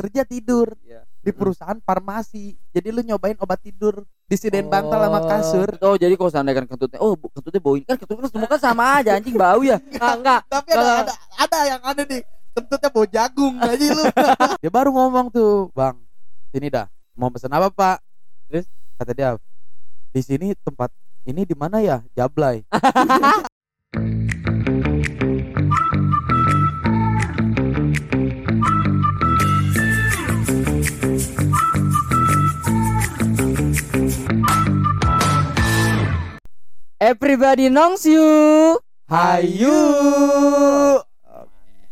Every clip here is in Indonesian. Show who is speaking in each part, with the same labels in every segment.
Speaker 1: kerja tidur
Speaker 2: Iya.
Speaker 1: di perusahaan farmasi. Jadi lu nyobain obat tidur disediain bantal sama
Speaker 3: Oh.
Speaker 1: kasur.
Speaker 2: Oh jadi kalau seandainya kan kentutnya Oh kentutnya bau ini Kan kentutnya semua kan sama aja Anjing bau ya.
Speaker 3: Enggak, enggak.
Speaker 1: tapi ada,
Speaker 3: Kalau-
Speaker 1: ada ada yang ada nih. Kentutnya bau jagung aja lu. Dia baru ngomong tuh bang sini dah. Mau pesen apa pak?
Speaker 3: Terus?
Speaker 1: kata dia di sini tempat ini di mana ya? Jablay
Speaker 2: Everybody knows you
Speaker 1: Hayu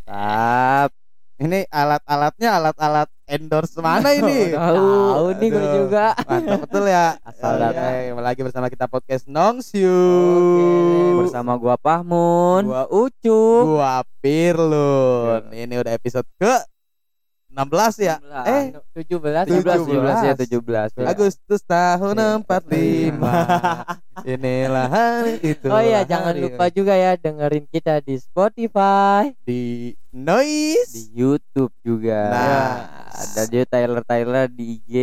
Speaker 2: Tap
Speaker 1: ini alat-alatnya alat-alat endorse mana ini
Speaker 3: Tahu nih gue juga.
Speaker 1: mantap betul ya
Speaker 3: Asal datang.
Speaker 1: lagi bersama kita podcast Nongsiu
Speaker 3: Oke.
Speaker 2: Bersama gua Pahmun
Speaker 1: gua
Speaker 3: Ucup.
Speaker 1: gua Pirlun ini udah episode ke 16 ya? Eh.
Speaker 3: 17
Speaker 2: 17 17 ya
Speaker 1: 17.
Speaker 2: 17 ya.
Speaker 1: Agustus tahun
Speaker 3: Iya.
Speaker 1: 45 inilah hari itu.
Speaker 3: Oh iya, jangan lupa juga ya dengerin kita di Spotify.
Speaker 1: di noise.
Speaker 2: Di YouTube juga.
Speaker 1: Nah.
Speaker 2: Ada dia Tyler Tyler di IG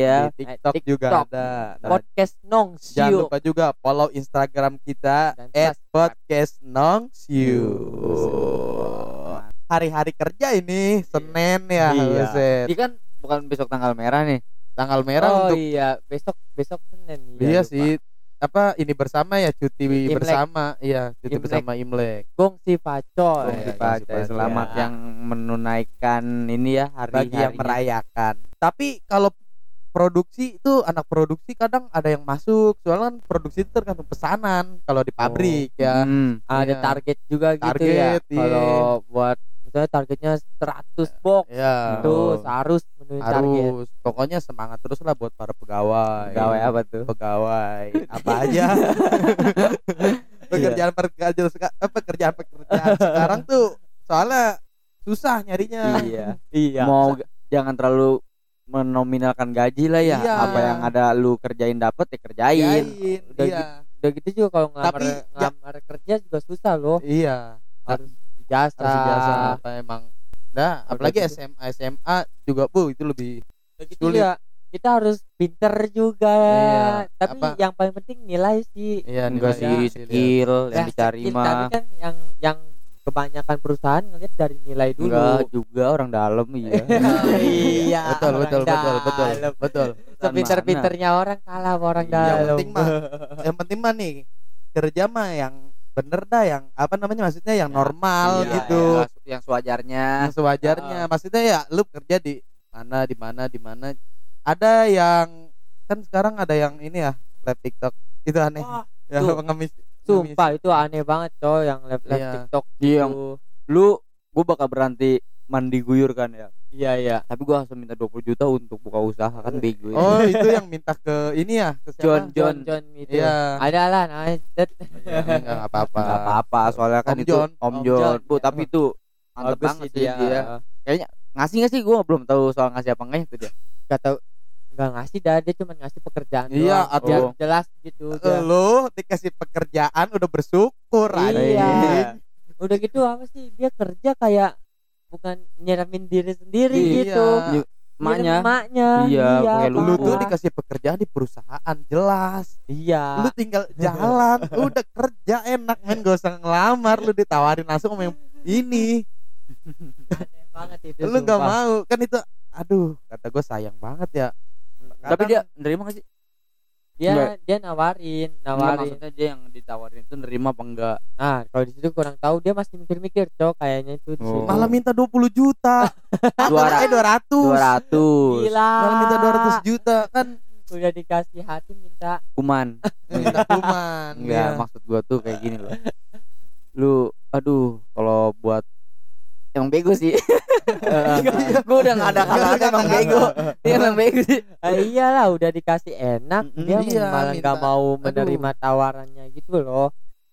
Speaker 2: ya.
Speaker 1: Di TikTok,
Speaker 3: Eh,
Speaker 1: juga ada. Nah,
Speaker 3: Podcast Nong
Speaker 1: Jangan lupa juga follow Instagram kita
Speaker 3: Dan
Speaker 1: nongsiu. Hari-hari kerja ini Senin ya
Speaker 2: Iya.
Speaker 1: Buset.
Speaker 2: Ini kan bukan besok tanggal merah nih
Speaker 1: Tanggal merah
Speaker 3: oh
Speaker 1: untuk
Speaker 3: iya, besok besok Senin.
Speaker 1: iya
Speaker 3: lupa.
Speaker 1: sih apa ini bersama ya cuti
Speaker 3: Imlek.
Speaker 1: bersama iya cuti
Speaker 3: Imlek.
Speaker 1: bersama Imlek
Speaker 3: Gongsi Pacol.
Speaker 1: Gongsi
Speaker 2: Gongsi
Speaker 1: Iya, Gongsi Pak.
Speaker 2: Selamat
Speaker 3: Ya.
Speaker 2: yang menunaikan ini ya hari
Speaker 1: bagi yang merayakan. Tapi kalau produksi itu anak produksi kadang ada yang masuk soalnya kan produksi itu tergantung pesanan kalau di pabrik ya
Speaker 2: Hmm.
Speaker 3: Ada
Speaker 1: Iya.
Speaker 3: target juga gitu
Speaker 1: Target,
Speaker 3: ya.
Speaker 1: iya.
Speaker 3: Kalau buat misalnya targetnya 100 box
Speaker 1: ya
Speaker 3: itu
Speaker 2: Oh.
Speaker 3: harus memenuhi target.
Speaker 1: harus pokoknya semangat terus lah buat para pegawai
Speaker 2: Pegawai apa tuh?
Speaker 1: pegawai apa aja pekerjaan pekerjaan eh, pekerjaan pekerjaan sekarang tuh soalnya susah nyarinya
Speaker 2: Iya.
Speaker 3: Iya.
Speaker 2: Mau jangan terlalu menominalkan gaji lah ya.
Speaker 1: Iya.
Speaker 2: Apa yang ada lu kerjain dapet ya kerjain.
Speaker 3: Udah
Speaker 1: iya
Speaker 3: Udah gitu juga kalau ngelamar,
Speaker 1: Tapi, ya-
Speaker 3: ngelamar kerja juga susah loh.
Speaker 1: iya
Speaker 3: Harus jasa.
Speaker 1: harus biasa apa emang nah apalagi. SMA SMA juga bu itu lebih
Speaker 3: Udah gitu
Speaker 1: sulit.
Speaker 3: juga kita harus pinter juga.
Speaker 1: Iya,
Speaker 3: Tapi
Speaker 1: apa?
Speaker 3: yang paling penting nilai sih.
Speaker 1: iya
Speaker 2: Enggak sih skill yang
Speaker 3: Ya,
Speaker 2: dicari
Speaker 3: skill, Tapi
Speaker 2: mah.
Speaker 3: kan yang yang kebanyakan perusahaan ngeliat dari nilai dulu.
Speaker 2: Enggak juga orang dalam iya.
Speaker 3: iya.
Speaker 1: betul betul
Speaker 3: orang
Speaker 1: betul betul
Speaker 3: dalam.
Speaker 1: betul
Speaker 3: Sepinter-pinternya orang kalah orang
Speaker 1: yang
Speaker 3: dalam.
Speaker 1: penting mah yang penting mah nih kerja mah yang bener dah yang apa namanya maksudnya yang normal
Speaker 2: Iya,
Speaker 1: gitu
Speaker 2: iya, yang sewajarnya.
Speaker 1: yang sewajarnya maksudnya ya lu kerja di mana di mana di mana ada yang kan sekarang ada yang ini ya live TikTok itu aneh
Speaker 3: Wah,
Speaker 1: yang
Speaker 3: tuh.
Speaker 1: pengemis
Speaker 3: Sumpah itu aneh banget coy yang live live
Speaker 1: Iya.
Speaker 3: TikTok
Speaker 2: Iya,
Speaker 3: gitu.
Speaker 2: Lu gua bakal berhenti mandi guyur kan ya.
Speaker 3: Iya iya.
Speaker 2: Tapi gua harus minta 20 juta untuk buka usaha kan bego ya.
Speaker 1: oh itu yang minta ke ini ya ke siapa?
Speaker 2: John,
Speaker 3: John John itu.
Speaker 1: Iya.
Speaker 3: Ada lah namanya Ted.
Speaker 1: Ya, enggak apa-apa
Speaker 2: Enggak apa-apa soalnya kan
Speaker 1: Om
Speaker 2: itu
Speaker 1: John.
Speaker 2: Om
Speaker 3: Om
Speaker 2: John.
Speaker 3: John,
Speaker 2: Bu, tapi itu mantep
Speaker 3: Bagus
Speaker 2: banget
Speaker 3: sih dia.
Speaker 2: dia. Ngasih nggak sih gua belum tahu soal ngasih apa enggaknya tuh dia.
Speaker 3: Gak tau nggak ngasih dah dia cuma ngasih pekerjaan
Speaker 1: Iya,
Speaker 3: doang.
Speaker 1: atau-
Speaker 3: Biar jelas gitu udah.
Speaker 1: lu dikasih pekerjaan udah bersyukur
Speaker 3: Iya. Udah gitu apa sih dia kerja kayak bukan nyeramin diri sendiri
Speaker 1: Iya.
Speaker 3: gitu.
Speaker 2: Iya, Emaknya.
Speaker 3: Nyeramin emaknya.
Speaker 2: Iya, pakai
Speaker 1: lu tuh dikasih pekerjaan di perusahaan jelas
Speaker 3: Iya.
Speaker 1: lu tinggal jalan udah kerja enak men gak usah ngelamar lu ditawarin langsung sama yang ini
Speaker 3: banget itu.
Speaker 1: lu nggak mau kan itu aduh kata gue sayang banget ya
Speaker 2: Tapi dia nerima gak sih?
Speaker 3: Dia
Speaker 2: Enggak.
Speaker 3: dia nawarin,
Speaker 2: Enggak,
Speaker 3: nawarin.
Speaker 2: maksudnya dia yang ditawarin itu nerima apa enggak?
Speaker 3: Nah, kalau di situ kurang tahu dia masih mikir-mikir, Cok, kayaknya itu
Speaker 2: Oh.
Speaker 1: malah minta 20 juta
Speaker 2: Dua
Speaker 1: eh 200
Speaker 2: 200
Speaker 3: Gila.
Speaker 1: malah minta 200 juta kan
Speaker 3: Udah dikasih hati minta
Speaker 2: kuman.
Speaker 1: minta kuman
Speaker 2: Enggak,
Speaker 1: ya.
Speaker 2: maksud gua tuh kayak gini loh. Lu aduh, kalau buat emang bego sih. gua udah gak ada kata-kata emang bego. Dia emang bego sih.
Speaker 3: ah, iyalah udah dikasih enak dia
Speaker 1: iya,
Speaker 3: malah nggak mau
Speaker 1: Aduh.
Speaker 3: menerima tawarannya gitu loh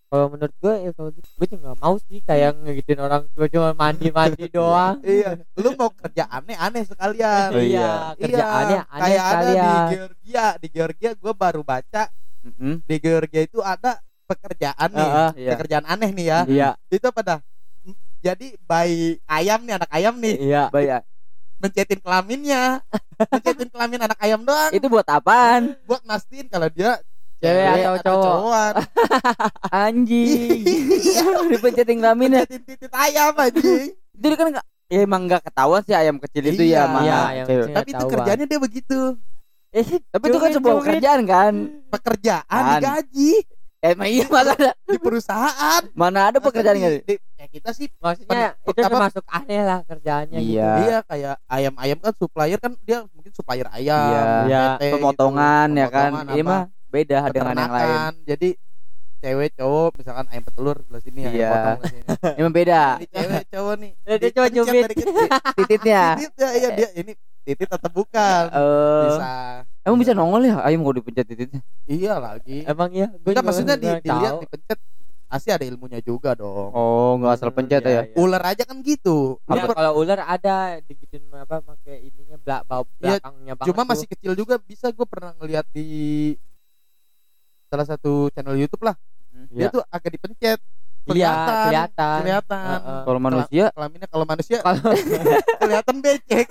Speaker 3: kalau menurut gue ya kalau gitu gue juga nggak mau sih kayak ngegituin orang tua cuma mandi mandi doang
Speaker 1: iya lu mau kerja aneh-aneh sekalian
Speaker 2: Oh, iya.
Speaker 3: kerjaannya
Speaker 1: iya,
Speaker 3: aneh
Speaker 1: kayak ada di
Speaker 3: sekalian
Speaker 1: Georgia di Georgia gue baru baca
Speaker 2: Mm-mm.
Speaker 1: di Georgia itu ada pekerjaan nih
Speaker 3: Heeh,
Speaker 2: iya.
Speaker 1: pekerjaan aneh nih ya
Speaker 3: iya
Speaker 1: itu pada jadi bayi ayam nih anak ayam nih
Speaker 3: iya
Speaker 2: Baik,
Speaker 1: mencetin kelaminnya mencetin kelamin anak ayam doang
Speaker 2: Itu buat apaan?
Speaker 1: buat mastiin kalau dia
Speaker 3: Cewek atau cowok.
Speaker 1: cowokan.
Speaker 2: Anjing. Dipencetin kelaminnya.
Speaker 1: mencetin titit ayam anjing
Speaker 2: Itu kan nggak ya emang nggak ketahuan sih ayam kecil itu
Speaker 1: Iya.
Speaker 2: ya mana
Speaker 3: Iya, ayam
Speaker 2: cewek.
Speaker 3: kecil.
Speaker 1: tapi itu kerjanya dia begitu
Speaker 2: Eh, tapi itu kan sebuah pekerjaan kan.
Speaker 1: pekerjaan digaji
Speaker 2: Eh, emang iya mana ada
Speaker 1: di perusahaan
Speaker 2: mana ada pekerjaan gitu.
Speaker 1: di- di- ya kita sih
Speaker 3: Maksudnya
Speaker 1: Pen-
Speaker 3: itu
Speaker 1: apa-
Speaker 3: termasuk aneh lah kerjaannya gitu.
Speaker 2: Iya.
Speaker 1: Iya kayak ayam-ayam kan supplier kan dia mungkin supplier ayam,
Speaker 2: Iya.
Speaker 3: Iya.
Speaker 1: PT
Speaker 2: Pemotongan
Speaker 1: gitu,
Speaker 2: ya kan. Ini
Speaker 1: apa,
Speaker 2: mah beda dengan yang lain.
Speaker 1: Jadi cewek cowok misalkan ayam petelur sebelah sini ayam
Speaker 2: Iya.
Speaker 1: potong sebelah sini.
Speaker 2: Emang beda.
Speaker 1: Ini cewek cowok nih.
Speaker 3: Dia cuma
Speaker 1: kecil.
Speaker 2: Tititnya.
Speaker 1: Titit ya, iya dia ini titit atau bukan?
Speaker 2: Eh,
Speaker 1: Bisa.
Speaker 2: Emang bisa nongol ya ayam kalau dipencet tititnya.
Speaker 1: Iya lagi.
Speaker 3: Emang iya, gue
Speaker 1: Enggak maksudnya di, dilihat
Speaker 3: tahu.
Speaker 1: dipencet pasti ada ilmunya juga dong.
Speaker 2: Oh, nggak asal
Speaker 3: Hmm,
Speaker 2: pencet
Speaker 3: iya,
Speaker 2: ya.
Speaker 3: iya.
Speaker 1: Ular aja kan gitu.
Speaker 3: Ya, kalau ular ada digituin apa pakai ininya belak bau
Speaker 1: Iya,
Speaker 3: belakangnya banget.
Speaker 1: cuma
Speaker 3: tuh.
Speaker 1: masih kecil juga bisa gue pernah ngeliat di salah satu channel YouTube lah. Dia
Speaker 3: Iya.
Speaker 1: tuh agak dipencet.
Speaker 3: Iya,
Speaker 1: Kelihatan.
Speaker 3: kelihatan.
Speaker 1: Kelihatan.
Speaker 3: Heeh.
Speaker 2: Kalau manusia
Speaker 1: Kelaminnya kalau manusia
Speaker 3: Kalau
Speaker 1: kelihatan becek.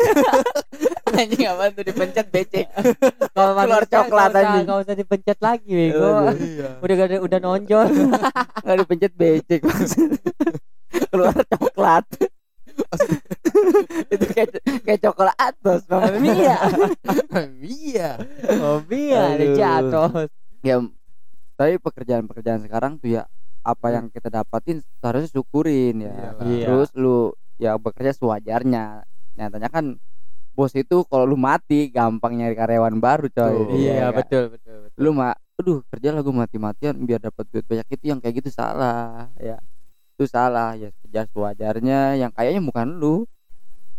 Speaker 2: anjing apa tuh dipencet becek.
Speaker 3: kalau
Speaker 2: Keluar
Speaker 3: manusia
Speaker 2: coklat,
Speaker 3: nggak usah-
Speaker 2: anjing.
Speaker 3: nggak usah dipencet lagi bego.
Speaker 1: Iya.
Speaker 3: udah gak ada, udah nonjol.
Speaker 2: Nggak dipencet becek. Keluar coklat. itu kayak kayak coklat atos Mama Mia.
Speaker 1: Iya.
Speaker 3: Hobi ya, ada jatuh.
Speaker 2: ya tapi pekerjaan-pekerjaan sekarang tuh ya apa yang kita dapatin harusnya syukurin ya
Speaker 1: Iyalah.
Speaker 3: Iya.
Speaker 2: terus lu ya bekerja sewajarnya nyatanya kan bos itu kalau lu mati gampang nyari karyawan baru coy
Speaker 1: Tuh.
Speaker 3: Iya,
Speaker 2: kan?
Speaker 3: betul, betul, betul.
Speaker 2: lu mah aduh kerja lah gua mati-matian biar dapat duit banyak itu yang kayak gitu salah ya itu salah ya kerja sewajarnya yang kayaknya bukan lu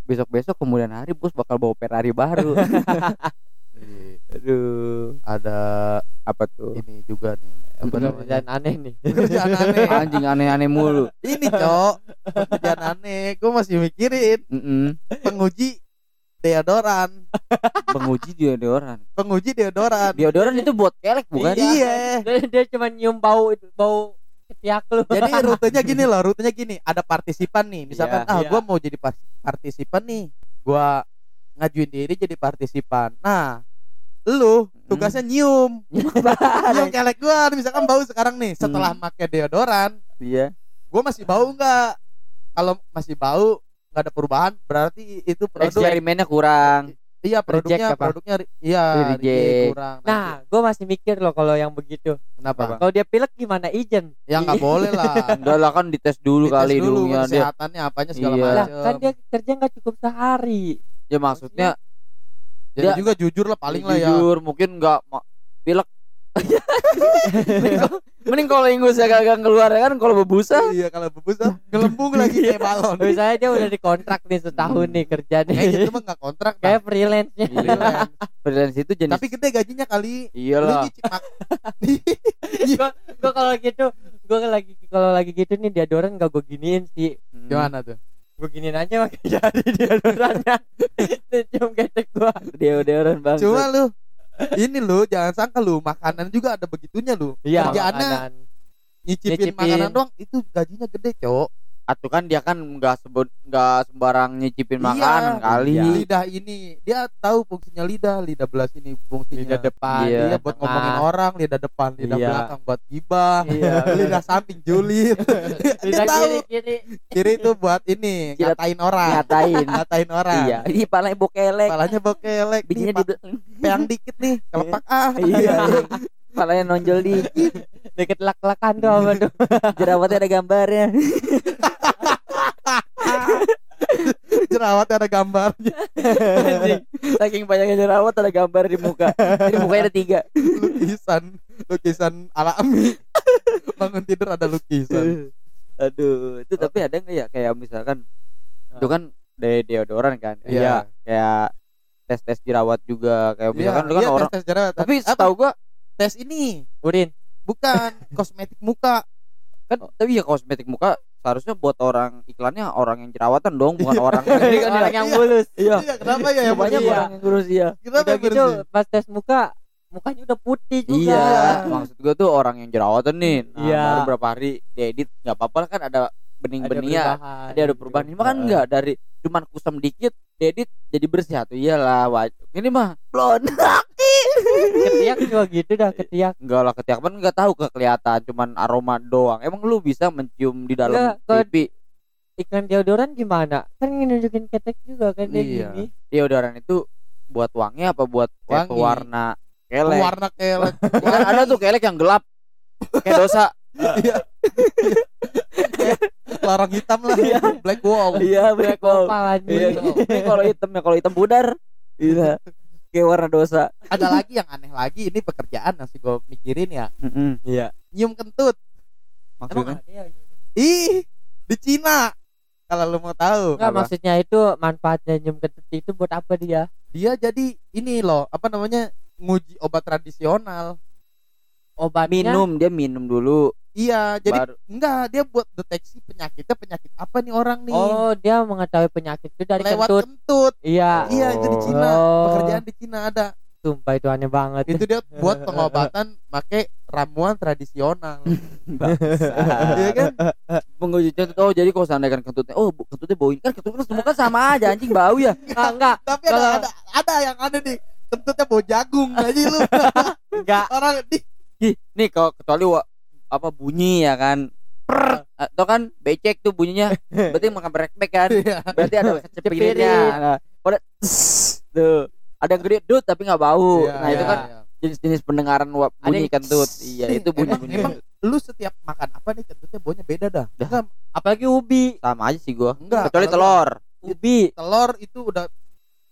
Speaker 2: besok-besok kemudian hari bos bakal bawa Ferrari baru aduh
Speaker 1: Ada
Speaker 2: apa tuh
Speaker 1: ini juga nih.
Speaker 3: Pekerjaan aneh nih.
Speaker 1: Pekerjaan aneh.
Speaker 2: anjing aneh-aneh mulu
Speaker 1: Ini, Cok. Pekerjaan aneh. Gue masih mikirin
Speaker 2: Mm-mm.
Speaker 1: penguji deodoran.
Speaker 2: penguji deodoran
Speaker 1: Penguji deodoran.
Speaker 2: deodoran itu buat kelek bukan
Speaker 1: Iya.
Speaker 3: Dia, dia cuma nyium bau bau ketiak lu.
Speaker 1: Jadi rutenya gini loh, rutenya gini. Ada partisipan nih. Misalkan
Speaker 2: Iya,
Speaker 1: ah
Speaker 3: iya.
Speaker 1: gua mau jadi partisipan nih. Gua ngajuin diri jadi partisipan. Nah, lu tugasnya nyium. nyium kelek gua misalkan bau sekarang nih. Setelah
Speaker 2: Hmm.
Speaker 1: pakai deodoran,
Speaker 2: iya
Speaker 1: gua masih bau nggak? Kalau masih bau nggak ada perubahan, berarti itu produk
Speaker 2: eksperimennya kurang
Speaker 1: Iya produknya
Speaker 3: Reject
Speaker 1: produknya iya
Speaker 2: Reject.
Speaker 1: kurang.
Speaker 3: Nah, gue masih mikir loh kalau yang begitu.
Speaker 1: kenapa?
Speaker 3: Kalau dia pilek gimana ijen?
Speaker 1: Ya nggak boleh lah.
Speaker 2: enggak lah kan dites dulu
Speaker 1: Dites
Speaker 2: kali
Speaker 1: dulu
Speaker 2: hidungnya dia
Speaker 1: kesehatannya apanya segala
Speaker 2: Iya.
Speaker 3: Lah,
Speaker 1: macam.
Speaker 3: kan dia kerja nggak cukup sehari.
Speaker 2: ya maksudnya
Speaker 1: Jadi
Speaker 2: dia-
Speaker 1: juga jujur lah paling lah ya.
Speaker 2: jujur mungkin enggak ma- pilek mending, kalau- kalau ingusnya kagak keluar ya kan kalau bebusa
Speaker 1: Iya kalau bebus ah, gelembung lagi kayak balon.
Speaker 3: Misalnya dia udah dikontrak nih setahun nih kerja nih.
Speaker 1: Kayak gitu mah nggak kontrak.
Speaker 3: Kayak
Speaker 1: Bang.
Speaker 3: freelance-nya.
Speaker 1: Freelance.
Speaker 2: freelance itu jenis
Speaker 1: Tapi gede gajinya kali.
Speaker 2: Iyalah
Speaker 1: nyicip mak-
Speaker 3: gue kalau gitu, gue lagi kalau lagi gitu nih deodoran gak gue giniin sih.
Speaker 1: Gimana tuh?
Speaker 3: Gue giniin aja pakai jadi deodorannya. Cium ketek gue.
Speaker 2: deodoran bang
Speaker 1: Cuma lu ini lu jangan sangka lu makanan juga ada begitunya lu.
Speaker 3: Iya,
Speaker 1: Kerjaannya
Speaker 3: makanan.
Speaker 1: nyicipin,
Speaker 3: Nyicipin.
Speaker 1: makanan doang itu gajinya gede, Cok.
Speaker 2: Atuh kan dia kan enggak sebut enggak sembarang nyicipin
Speaker 1: Iya.
Speaker 2: makanan kali
Speaker 3: Iya.
Speaker 1: Lidah ini dia tahu fungsinya lidah, lidah belah sini fungsinya.
Speaker 3: Lidah depan,
Speaker 2: Iya.
Speaker 1: Iya, buat
Speaker 3: tengah.
Speaker 1: ngomongin orang, lidah depan, lidah
Speaker 3: Iya.
Speaker 1: belakang buat gibah,
Speaker 3: Iya.
Speaker 1: lidah samping julid. dia
Speaker 3: Lidah
Speaker 1: tahu
Speaker 3: kiri kiri.
Speaker 1: kiri itu buat ini ngatain orang,
Speaker 2: ngatain
Speaker 1: ngatain orang.
Speaker 2: iya ini palanya bokelek
Speaker 1: Kepalanya bokelek,
Speaker 2: bijinya di
Speaker 1: peang dikit nih, kelepak ah.
Speaker 2: iya palanya nonjol dikit
Speaker 3: Deket lak-lakan tuh apa tuh.
Speaker 2: jerawatnya ada gambarnya
Speaker 1: Jerawat ada gambarnya,
Speaker 2: Anjing. saking banyaknya jerawat ada gambar di muka di mukanya ada tiga
Speaker 1: lukisan, lukisan alami. Bangun tidur ada lukisan.
Speaker 2: aduh itu tapi ada nggak ya kayak misalkan itu kan dari deodoran kan
Speaker 1: Iya.
Speaker 2: kayak tes tes jerawat juga kayak
Speaker 1: Iya,
Speaker 2: misalkan itu kan
Speaker 1: iya,
Speaker 2: orang
Speaker 1: tes, tes jerawat.
Speaker 2: tapi setahu gua
Speaker 1: tes ini
Speaker 3: Urin.
Speaker 1: bukan kosmetik muka.
Speaker 2: kan tapi ya kosmetik muka seharusnya buat orang iklannya orang yang jerawatan dong bukan
Speaker 1: Iya.
Speaker 2: orang
Speaker 3: Ini kan
Speaker 1: Iya.
Speaker 3: orang yang bulus.
Speaker 2: iya
Speaker 1: Iya, kenapa ya yang
Speaker 2: banyak orang yang kurus iya
Speaker 1: Kenapa
Speaker 3: Udah
Speaker 1: yang
Speaker 3: gitu
Speaker 1: bersih?
Speaker 3: pas tes muka mukanya udah putih juga.
Speaker 2: Iya, maksud gua tuh orang yang jerawatan nih. Nah,
Speaker 3: Iya.
Speaker 2: baru berapa hari diedit nggak apa-apa kan ada bening-bening ya
Speaker 3: perubahan
Speaker 2: dia ada
Speaker 3: gitu.
Speaker 2: perubahan ini mah kan enggak dari cuman kusam dikit dedit jadi bersih tuh iyalah wajib ini mah blond
Speaker 3: ketiak juga gitu dah ketiak.
Speaker 2: Enggak lah ketiak kan enggak tahu ke kelihatan cuman aroma doang. Emang lu bisa mencium di dalam
Speaker 3: Enggak,
Speaker 2: pipi?
Speaker 3: iklan deodoran gimana? Kan nunjukin ketek juga kan dia
Speaker 1: Iya.
Speaker 3: gini
Speaker 2: deodoran itu buat wangi apa buat kayak
Speaker 1: Wangi.
Speaker 2: pewarna kelek.
Speaker 1: Warna kelek.
Speaker 2: Kan ada tuh kelek yang gelap. Kayak dosa.
Speaker 1: Larang hitam lah. Black wall.
Speaker 2: Iya black hole
Speaker 3: Kopal
Speaker 2: Iya, kalau hitam ya kalau hitam pudar. Iya kayak warna dosa.
Speaker 1: Ada lagi yang aneh lagi ini pekerjaan yang sih gue mikirin ya.
Speaker 2: Iya.
Speaker 1: Nyium kentut.
Speaker 2: Maksudnya?
Speaker 3: Ya?
Speaker 1: ih di Cina. Kalau lu mau tahu.
Speaker 3: Enggak
Speaker 2: Apa?
Speaker 3: maksudnya itu manfaatnya nyium kentut itu buat apa dia?
Speaker 1: dia jadi ini loh apa namanya nguji obat tradisional.
Speaker 3: Obatnya?
Speaker 2: Minum dia minum dulu
Speaker 1: iya jadi
Speaker 2: baru
Speaker 1: enggak dia buat deteksi penyakitnya penyakit apa nih orang nih?
Speaker 3: Oh, dia mengetahui penyakit itu dari
Speaker 1: lewat
Speaker 3: kentut.
Speaker 1: kentut.
Speaker 3: Iya.
Speaker 1: iya itu di Cina.
Speaker 3: Oh.
Speaker 1: pekerjaan di Cina ada.
Speaker 3: Sumpah itu aneh banget.
Speaker 1: itu dia buat pengobatan pakai ramuan tradisional. Iya kan?
Speaker 2: Penguji contoh oh jadi kalau seandainya kan kentutnya oh bu- kentutnya bauin kan kentut kan semua kan sama aja anjing bau ya.
Speaker 3: Ah, enggak,
Speaker 1: tapi ada
Speaker 3: Kalau-
Speaker 1: ada ada yang ada nih. Kentutnya bau jagung aja lu.
Speaker 3: Enggak.
Speaker 1: orang di
Speaker 2: Ih, nih kalau kecuali wa- apa bunyi ya kan? Per atau kan becek tuh bunyinya. Berarti makan breakback kan?
Speaker 1: Iya.
Speaker 2: berarti ada kecepirinnya
Speaker 3: Cepirin.
Speaker 2: nah, pada tss, tuh. Ada yang gede dut tapi nggak bau.
Speaker 1: Iya,
Speaker 2: nah itu
Speaker 1: iya,
Speaker 2: kan
Speaker 1: iya.
Speaker 2: jenis-jenis pendengaran bunyi
Speaker 3: yang
Speaker 2: kentut iya itu bunyi
Speaker 1: emang,
Speaker 2: bunyi.
Speaker 1: emang lu setiap makan apa nih kentutnya baunya beda dah. Enggak
Speaker 3: Apalagi ubi.
Speaker 2: sama aja sih gua.
Speaker 1: Enggak
Speaker 2: kecuali telur.
Speaker 3: Ubi.
Speaker 1: telur itu udah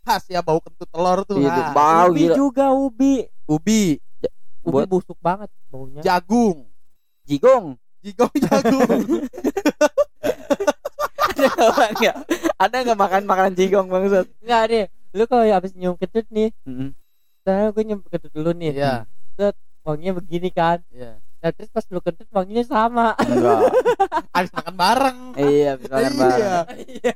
Speaker 1: khas ya bau kentut telur tuh.
Speaker 2: Iya, tuh, bau
Speaker 3: ubi
Speaker 2: gila.
Speaker 3: juga ubi.
Speaker 1: ubi.
Speaker 3: Ubi busuk banget baunya.
Speaker 1: jagung
Speaker 2: jigong
Speaker 1: jigong jagung
Speaker 2: ada nggak ada nggak makan makanan jigong bangsat
Speaker 3: Enggak deh. Lu kalau habis nyium kentut nih,
Speaker 2: Mm-mm.
Speaker 3: saya gue nyium kentut dulu nih.
Speaker 1: iya
Speaker 3: Wanginya begini kan.
Speaker 1: iya
Speaker 3: Nah, terus pas lu kentut wanginya sama.
Speaker 2: enggak
Speaker 1: habis makan bareng
Speaker 2: iya bisa makan bareng.
Speaker 1: iya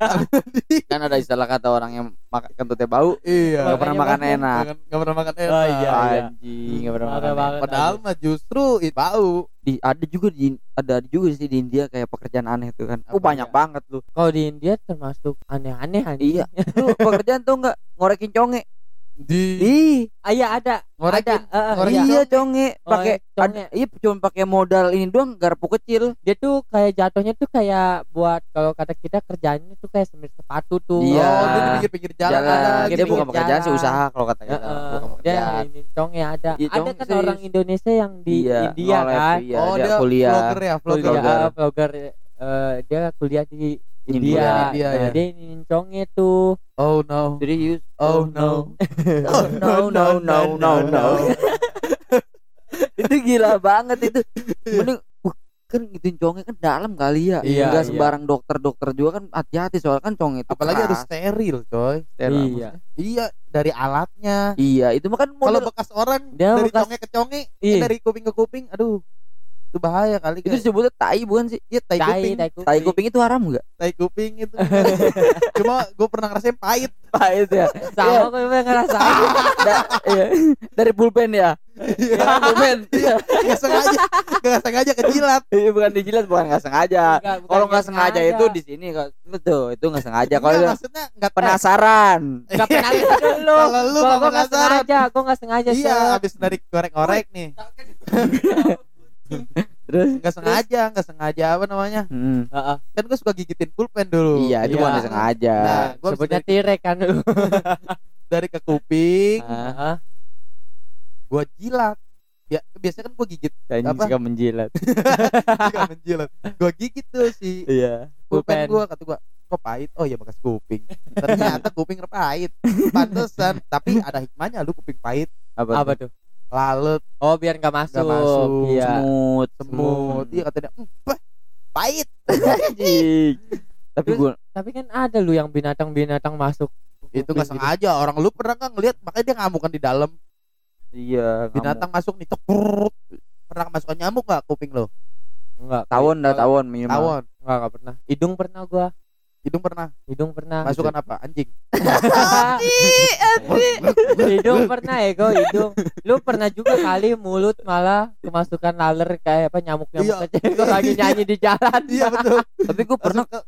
Speaker 3: Iya.
Speaker 2: kan ada istilah kata orang yang makan kentutnya bau
Speaker 1: iya
Speaker 2: nggak pernah makan
Speaker 3: banget.
Speaker 2: enak
Speaker 1: nggak pernah makan enak
Speaker 3: Oh, iya, iya.
Speaker 2: anjing nggak pernah makan enak.
Speaker 1: padahal mah justru itu bau
Speaker 2: di ada juga di ada juga sih di India kayak pekerjaan aneh tuh kan oh banyak
Speaker 1: ya?
Speaker 2: banget lu
Speaker 3: Kalau di India termasuk aneh-aneh anjing.
Speaker 2: iya lu pekerjaan tuh nggak ngorekin conge
Speaker 1: di
Speaker 2: ih
Speaker 3: Ah, iya ada.
Speaker 1: ngorekin
Speaker 3: ada. eh, eh,
Speaker 1: ngorekin
Speaker 3: iya.
Speaker 2: iya conge
Speaker 3: Oh,
Speaker 2: pakai
Speaker 3: conge.
Speaker 2: ada iya cuma pakai modal ini doang garpu kecil
Speaker 3: Dia tuh kayak jatuhnya tuh kayak buat kalau kata kita kerjaannya tuh kayak semir sepatu tuh.
Speaker 2: Iya.
Speaker 1: oh dia di pinggir-pinggir jalan,
Speaker 2: jalan
Speaker 1: ada
Speaker 2: dia bukan pekerjaan sih usaha kalau kata kita bukan
Speaker 3: dia ini conge ada.
Speaker 2: Iya,
Speaker 3: ada
Speaker 2: conge
Speaker 3: kan
Speaker 2: sih.
Speaker 3: orang Indonesia yang di
Speaker 2: iya
Speaker 3: India kan.
Speaker 2: iya,
Speaker 1: oh
Speaker 2: dia,
Speaker 1: dia
Speaker 2: kuliah
Speaker 1: vlogger ya vlogger
Speaker 3: Kuliah
Speaker 2: vlogger.
Speaker 3: vlogger eh, dia kuliah di
Speaker 2: India.
Speaker 3: India, Nah,
Speaker 1: ya.
Speaker 3: Dia ini conge tuh.
Speaker 1: oh no
Speaker 2: serius
Speaker 1: oh no
Speaker 2: oh no no no no no itu gila banget itu mending kan gituin conge kan dalam kali ya
Speaker 1: Iya,
Speaker 2: nggak
Speaker 3: iya.
Speaker 2: sembarang dokter dokter juga kan hati-hati soalnya kan conge itu
Speaker 1: apalagi harus steril coy
Speaker 2: Steril.
Speaker 3: Iya.
Speaker 1: iya dari alatnya
Speaker 2: iya itu mah kan
Speaker 1: kalau
Speaker 2: model
Speaker 1: bekas orang
Speaker 3: Dia
Speaker 1: dari
Speaker 3: bekas-
Speaker 1: conge ke conge eh,
Speaker 3: Iya.
Speaker 1: dari kuping ke kuping aduh itu bahaya kali
Speaker 2: itu
Speaker 1: guys.
Speaker 2: disebutnya tai bukan sih?
Speaker 1: Iya tai
Speaker 3: Tai,
Speaker 1: kuping.
Speaker 3: tai kuping.
Speaker 2: tai kuping itu haram nggak?
Speaker 1: Tai kuping itu. Cuma gue pernah ngerasain pahit.
Speaker 2: Pahit ya?
Speaker 3: Sama gue juga ngerasain.
Speaker 2: Da- iya. dari pulpen ya? Iya, pulpen. Iya
Speaker 1: nggak sengaja. Nggak sengaja kejilat.
Speaker 2: Iya, bukan dijilat bukan nggak sengaja. Kalau nggak
Speaker 3: nggak
Speaker 2: sengaja itu di sini tuh itu nggak sengaja. Kalau
Speaker 1: Enggak,
Speaker 2: lu
Speaker 1: maksudnya nggak
Speaker 2: penasaran.
Speaker 3: Enggak pernah gitu lu.
Speaker 1: Kalau lu
Speaker 3: Kalau
Speaker 1: nggak penasaran.
Speaker 3: sengaja, gua enggak sengaja
Speaker 1: iya habis dari korek-korek nih
Speaker 2: terus
Speaker 1: nggak sengaja nggak sengaja apa namanya
Speaker 2: Hmm.
Speaker 3: Heeh.
Speaker 1: kan gue suka gigitin pulpen dulu
Speaker 2: iya itu
Speaker 3: Iya.
Speaker 2: bukan nggak sengaja
Speaker 1: nah gue
Speaker 3: Sebutnya
Speaker 1: dari,
Speaker 3: tirek kan lu.
Speaker 1: dari ke kuping
Speaker 2: Ah,
Speaker 3: Heeh.
Speaker 1: gue jilat ya biasanya kan gue gigit
Speaker 2: anjing
Speaker 1: Apa?
Speaker 2: suka menjilat
Speaker 1: juga menjilat gue gigit tuh si
Speaker 2: iya
Speaker 1: pulpen
Speaker 3: Pulpen.
Speaker 1: gue kata gue kok pahit oh iya bekas kuping ternyata kuping pahit pantesan tapi ada hikmahnya lu kuping pahit
Speaker 2: apa,
Speaker 3: Apa
Speaker 2: tuh?
Speaker 3: Tuh?
Speaker 1: lalut
Speaker 3: Oh, biar enggak masuk.
Speaker 1: masuk.
Speaker 3: Iya.
Speaker 2: semut
Speaker 1: semut iya katanya "Hmm, bah, pahit
Speaker 2: tapi gua
Speaker 3: Tapi kan ada lu yang binatang-binatang masuk.
Speaker 1: itu nggak
Speaker 3: gitu.
Speaker 1: sengaja orang lu pernah nggak ngeliat makanya dia ngamukan di dalam
Speaker 2: iya
Speaker 1: binatang masuk nih cekrut pernah kemasukan nyamuk nggak kuping lo
Speaker 3: Enggak.
Speaker 2: tawon dah tawon minimal
Speaker 1: tawon
Speaker 3: Enggak, enggak pernah. Hidung pernah gua.
Speaker 1: Hidung pernah?
Speaker 3: Hidung pernah.
Speaker 1: masukan apa? Anjing.
Speaker 3: Hidung pernah ya kok hidung. Lu pernah juga kali mulut malah kemasukan laler kayak apa nyamuk nyamuk
Speaker 1: Iya.
Speaker 3: kecil. Kok lagi nyanyi di jalan.
Speaker 1: Iya betul.
Speaker 2: Tapi gue pernah
Speaker 1: ke-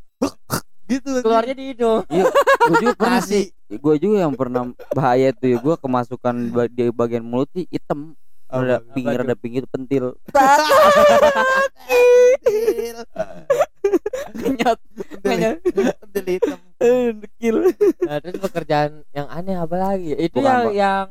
Speaker 1: gitu
Speaker 3: keluarnya di hidung.
Speaker 2: Gue juga pernah sih. Gue juga yang pernah bahaya tuh ya gue kemasukan di bagian mulut sih hitam. Ada pinggir ada pinggir pentil.
Speaker 1: Pentil.
Speaker 2: kenyot
Speaker 1: pentil hitam
Speaker 2: dekil
Speaker 3: nah terus pekerjaan yang aneh apa lagi? Itu
Speaker 2: Bukan,
Speaker 3: yang
Speaker 2: Pak.
Speaker 3: yang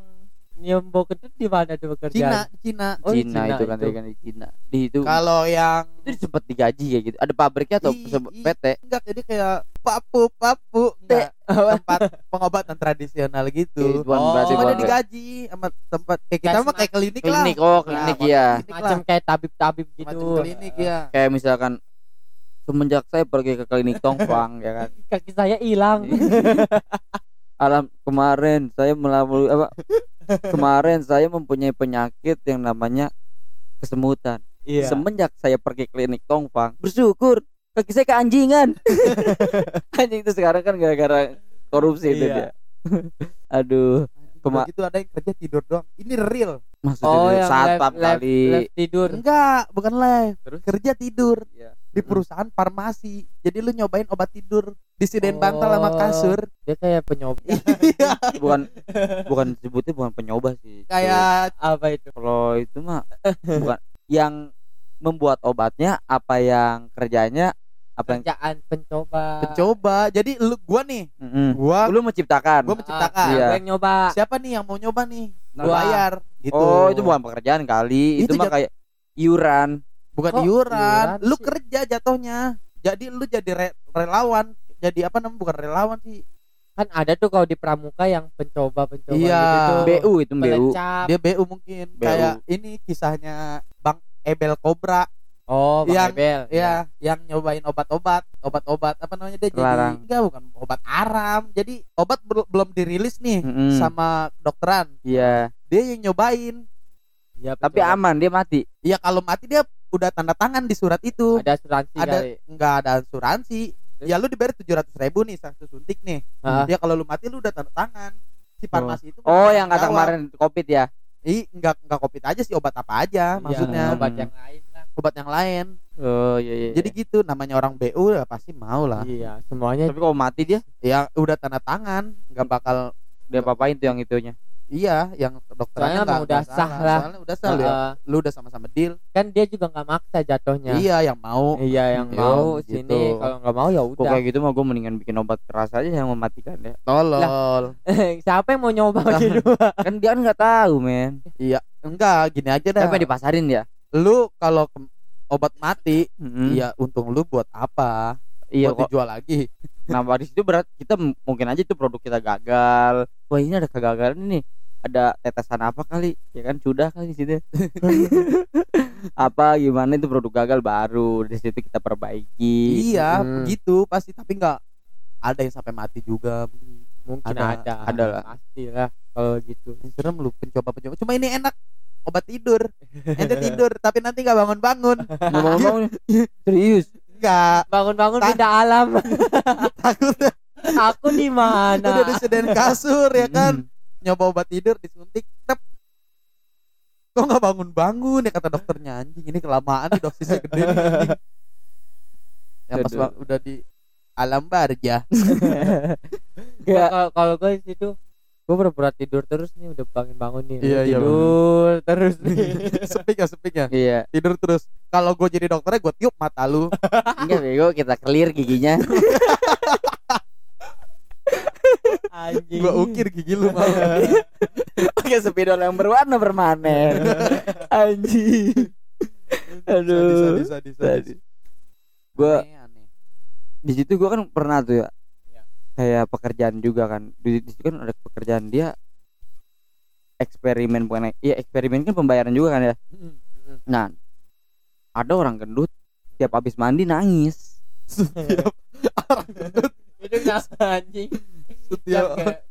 Speaker 3: nyium bau kentut di mana tuh
Speaker 1: Cina
Speaker 3: pekerjaan?
Speaker 1: Cina
Speaker 3: Oh, di
Speaker 2: Cina,
Speaker 3: Cina
Speaker 2: itu kan
Speaker 3: itu.
Speaker 2: kan di Cina. Di itu.
Speaker 1: Kalau yang
Speaker 2: itu sempet digaji kayak gitu. Ada pabriknya atau
Speaker 1: I- i-
Speaker 2: PT
Speaker 1: enggak jadi kayak papu papu enggak. Tempat pengobatan tradisional gitu.
Speaker 2: Bukan
Speaker 3: Oh,
Speaker 2: berarti
Speaker 1: cuma digaji sama tempat kayak kita mah kayak klinik, lah.
Speaker 2: klinik oh klinik
Speaker 1: Nah,
Speaker 2: ya
Speaker 1: klinik
Speaker 3: macam kayak tabib tabib
Speaker 1: Macam
Speaker 3: gitu
Speaker 1: klinik ya
Speaker 2: kayak misalkan semenjak saya pergi ke klinik Tongfang ya kan.
Speaker 3: Kaki saya hilang.
Speaker 2: Alam kemarin saya melalui apa kemarin saya mempunyai penyakit yang namanya kesemutan.
Speaker 3: Iya.
Speaker 2: Semenjak saya pergi klinik Tongfang bersyukur kaki saya keanjingan. Anjing itu sekarang kan gara-gara korupsi itu
Speaker 3: Iya.
Speaker 2: dia. Aduh Kema-
Speaker 1: gitu ada yang kerja tidur doang. Ini real.
Speaker 2: Maksudnya
Speaker 3: oh
Speaker 2: satpam
Speaker 3: live,
Speaker 2: kali.
Speaker 3: live tidur.
Speaker 1: Enggak bukan live.
Speaker 2: Terus?
Speaker 1: kerja tidur.
Speaker 2: Iya.
Speaker 1: Di perusahaan farmasi. Jadi lu nyobain obat tidur disediain
Speaker 3: Oh.
Speaker 1: bantal sama kasur.
Speaker 3: Dia kayak penyoba.
Speaker 1: Iya.
Speaker 2: bukan bukan sebutnya bukan penyoba sih.
Speaker 1: Kayak
Speaker 3: apa itu?
Speaker 2: Kalau itu mah bukan. Yang membuat obatnya apa yang kerjanya apa yang
Speaker 3: kerjaan pencoba.
Speaker 1: Pencoba. Jadi lu gua nih.
Speaker 2: Mm-mm.
Speaker 1: gua
Speaker 2: lu menciptakan.
Speaker 1: gua menciptakan.
Speaker 2: Iya.
Speaker 3: gue yang nyoba.
Speaker 1: Siapa nih yang mau nyoba nih? Nah,
Speaker 3: Gua.
Speaker 1: bayar. Gitu.
Speaker 2: Oh itu bukan pekerjaan kali. Itu,
Speaker 1: Itu
Speaker 2: mah
Speaker 1: jat-
Speaker 2: kayak iuran
Speaker 1: bukan
Speaker 3: Kok
Speaker 1: iuran.
Speaker 3: iuran
Speaker 1: lu
Speaker 3: sih?
Speaker 1: kerja jatuhnya. Jadi lu jadi re- relawan. Jadi apa namanya? Bukan relawan sih.
Speaker 3: Kan ada tuh kalau di pramuka yang pencoba pencoba
Speaker 1: Iya.
Speaker 3: gitu
Speaker 2: BU itu BU
Speaker 1: dia BU mungkin.
Speaker 2: BU.
Speaker 1: kayak ini kisahnya Bang Ebel Cobra.
Speaker 3: Oh Bang
Speaker 1: Yang-
Speaker 3: Ebel.
Speaker 1: ya yang nyobain obat-obat obat-obat apa namanya? Dia
Speaker 2: Larang.
Speaker 1: jadi enggak bukan obat aram jadi obat bel- belum dirilis nih
Speaker 2: Mm-mm.
Speaker 1: sama dokteran.
Speaker 2: Iya.
Speaker 1: Dia yang nyobain.
Speaker 3: Iya,
Speaker 2: tapi aman dia mati.
Speaker 1: Ya kalau mati dia udah tanda tangan di surat itu.
Speaker 3: Ada asuransi
Speaker 1: ada
Speaker 3: kali.
Speaker 1: nggak ada asuransi. Ya lu dibayar tujuh ratus ribu nih satu suntik nih.
Speaker 3: Hah?
Speaker 1: ya kalau lu mati lu udah tanda tangan. Si farmasi itu
Speaker 2: oh yang kata kemarin covid ya?
Speaker 1: Ih, enggak enggak covid aja sih obat apa aja
Speaker 3: Iya,
Speaker 1: maksudnya.
Speaker 3: obat
Speaker 2: Hmm.
Speaker 3: yang lain lah.
Speaker 1: Obat yang lain.
Speaker 2: Oh iya iya
Speaker 1: jadi gitu namanya orang BU ya pasti mau lah.
Speaker 3: Iya semuanya.
Speaker 2: Tapi kalau mati dia?
Speaker 1: Ya udah tanda tangan nggak bakal
Speaker 2: dia apain tuh yang itunya
Speaker 1: iya yang dokternya
Speaker 3: Soalnya
Speaker 1: nggak
Speaker 3: udah sah
Speaker 1: salah.
Speaker 3: lah.
Speaker 1: soalnya udah sah lu ya lu udah sama-sama deal.
Speaker 3: Kan dia juga nggak maksa jatuhnya.
Speaker 1: Iya yang mau.
Speaker 3: Iya yang mau
Speaker 1: gitu.
Speaker 3: sini. Kalau nggak mau ya
Speaker 2: kok
Speaker 3: udah.
Speaker 2: kayak gitu mah gue mendingan bikin obat keras aja yang mematikan ya.
Speaker 1: Tolol.
Speaker 3: Siapa yang mau nyoba gitu
Speaker 2: kan dia kan nggak tahu men.
Speaker 1: Iya enggak gini aja dah.
Speaker 2: Siapa yang dipasarin ya
Speaker 1: lu kalau obat mati
Speaker 2: Mm-mm.
Speaker 1: iya untung lu buat apa?
Speaker 2: Iya
Speaker 1: buat
Speaker 2: kok.
Speaker 1: dijual lagi.
Speaker 2: Nah di situ berat. Kita mungkin aja itu produk kita gagal. Wah ini ada kegagalan ini ada tetesan apa kali? Ya kan sudah kali di situ. Apa gimana itu produk gagal baru di situ kita perbaiki.
Speaker 1: Iya
Speaker 3: Hmm.
Speaker 1: begitu pasti tapi enggak ada yang sampai mati juga.
Speaker 3: Mungkin
Speaker 1: Ada-
Speaker 3: ada.
Speaker 2: ada lah.
Speaker 3: pasti lah kalau gitu.
Speaker 1: Yang serem lu pencoba pencoba. Cuma ini enak obat tidur. Ente tidur tapi nanti nggak bangun bangun
Speaker 2: Nggak bangun-bangun serius?
Speaker 1: Nggak.
Speaker 3: Bangun-bangun
Speaker 1: Tak-
Speaker 3: pindah alam.
Speaker 1: Takutnya.
Speaker 3: Aku di mana?
Speaker 1: Udah disediain kasur ya kan?
Speaker 2: Mm.
Speaker 1: Nyoba obat tidur disuntik tep. Kok nggak bangun bangun ya kata dokternya. Anjing ini kelamaan nih dosisnya gede nih anjing. yang pas udah di alam barja.
Speaker 2: Nggak.
Speaker 3: kalau kalau gue di situ gue pura-pura tidur terus nih udah bangun bangun nih.
Speaker 1: Iya, iya,
Speaker 3: tidur terus nih.
Speaker 1: Sepik ya sepik ya?
Speaker 2: Iya.
Speaker 1: Tidur terus. Kalau gue jadi dokternya gue tiup mata lu.
Speaker 2: Enggak bego kita clear giginya
Speaker 3: anjing.
Speaker 1: Gue ukir gigi lu mau
Speaker 2: pakai spidol yang berwarna permanen. Anjing. Aduh.
Speaker 1: Sadis, sadis, sadis, sadis.
Speaker 2: gua di situ gua kan pernah tuh ya.
Speaker 3: Iya.
Speaker 2: kayak pekerjaan juga kan. Di, di situ kan ada pekerjaan dia eksperimen bukan iya eksperimen kan pembayaran juga kan ya. Nah ada orang gendut tiap habis mandi nangis.
Speaker 1: Setiap orang gendut.
Speaker 3: Itu anjing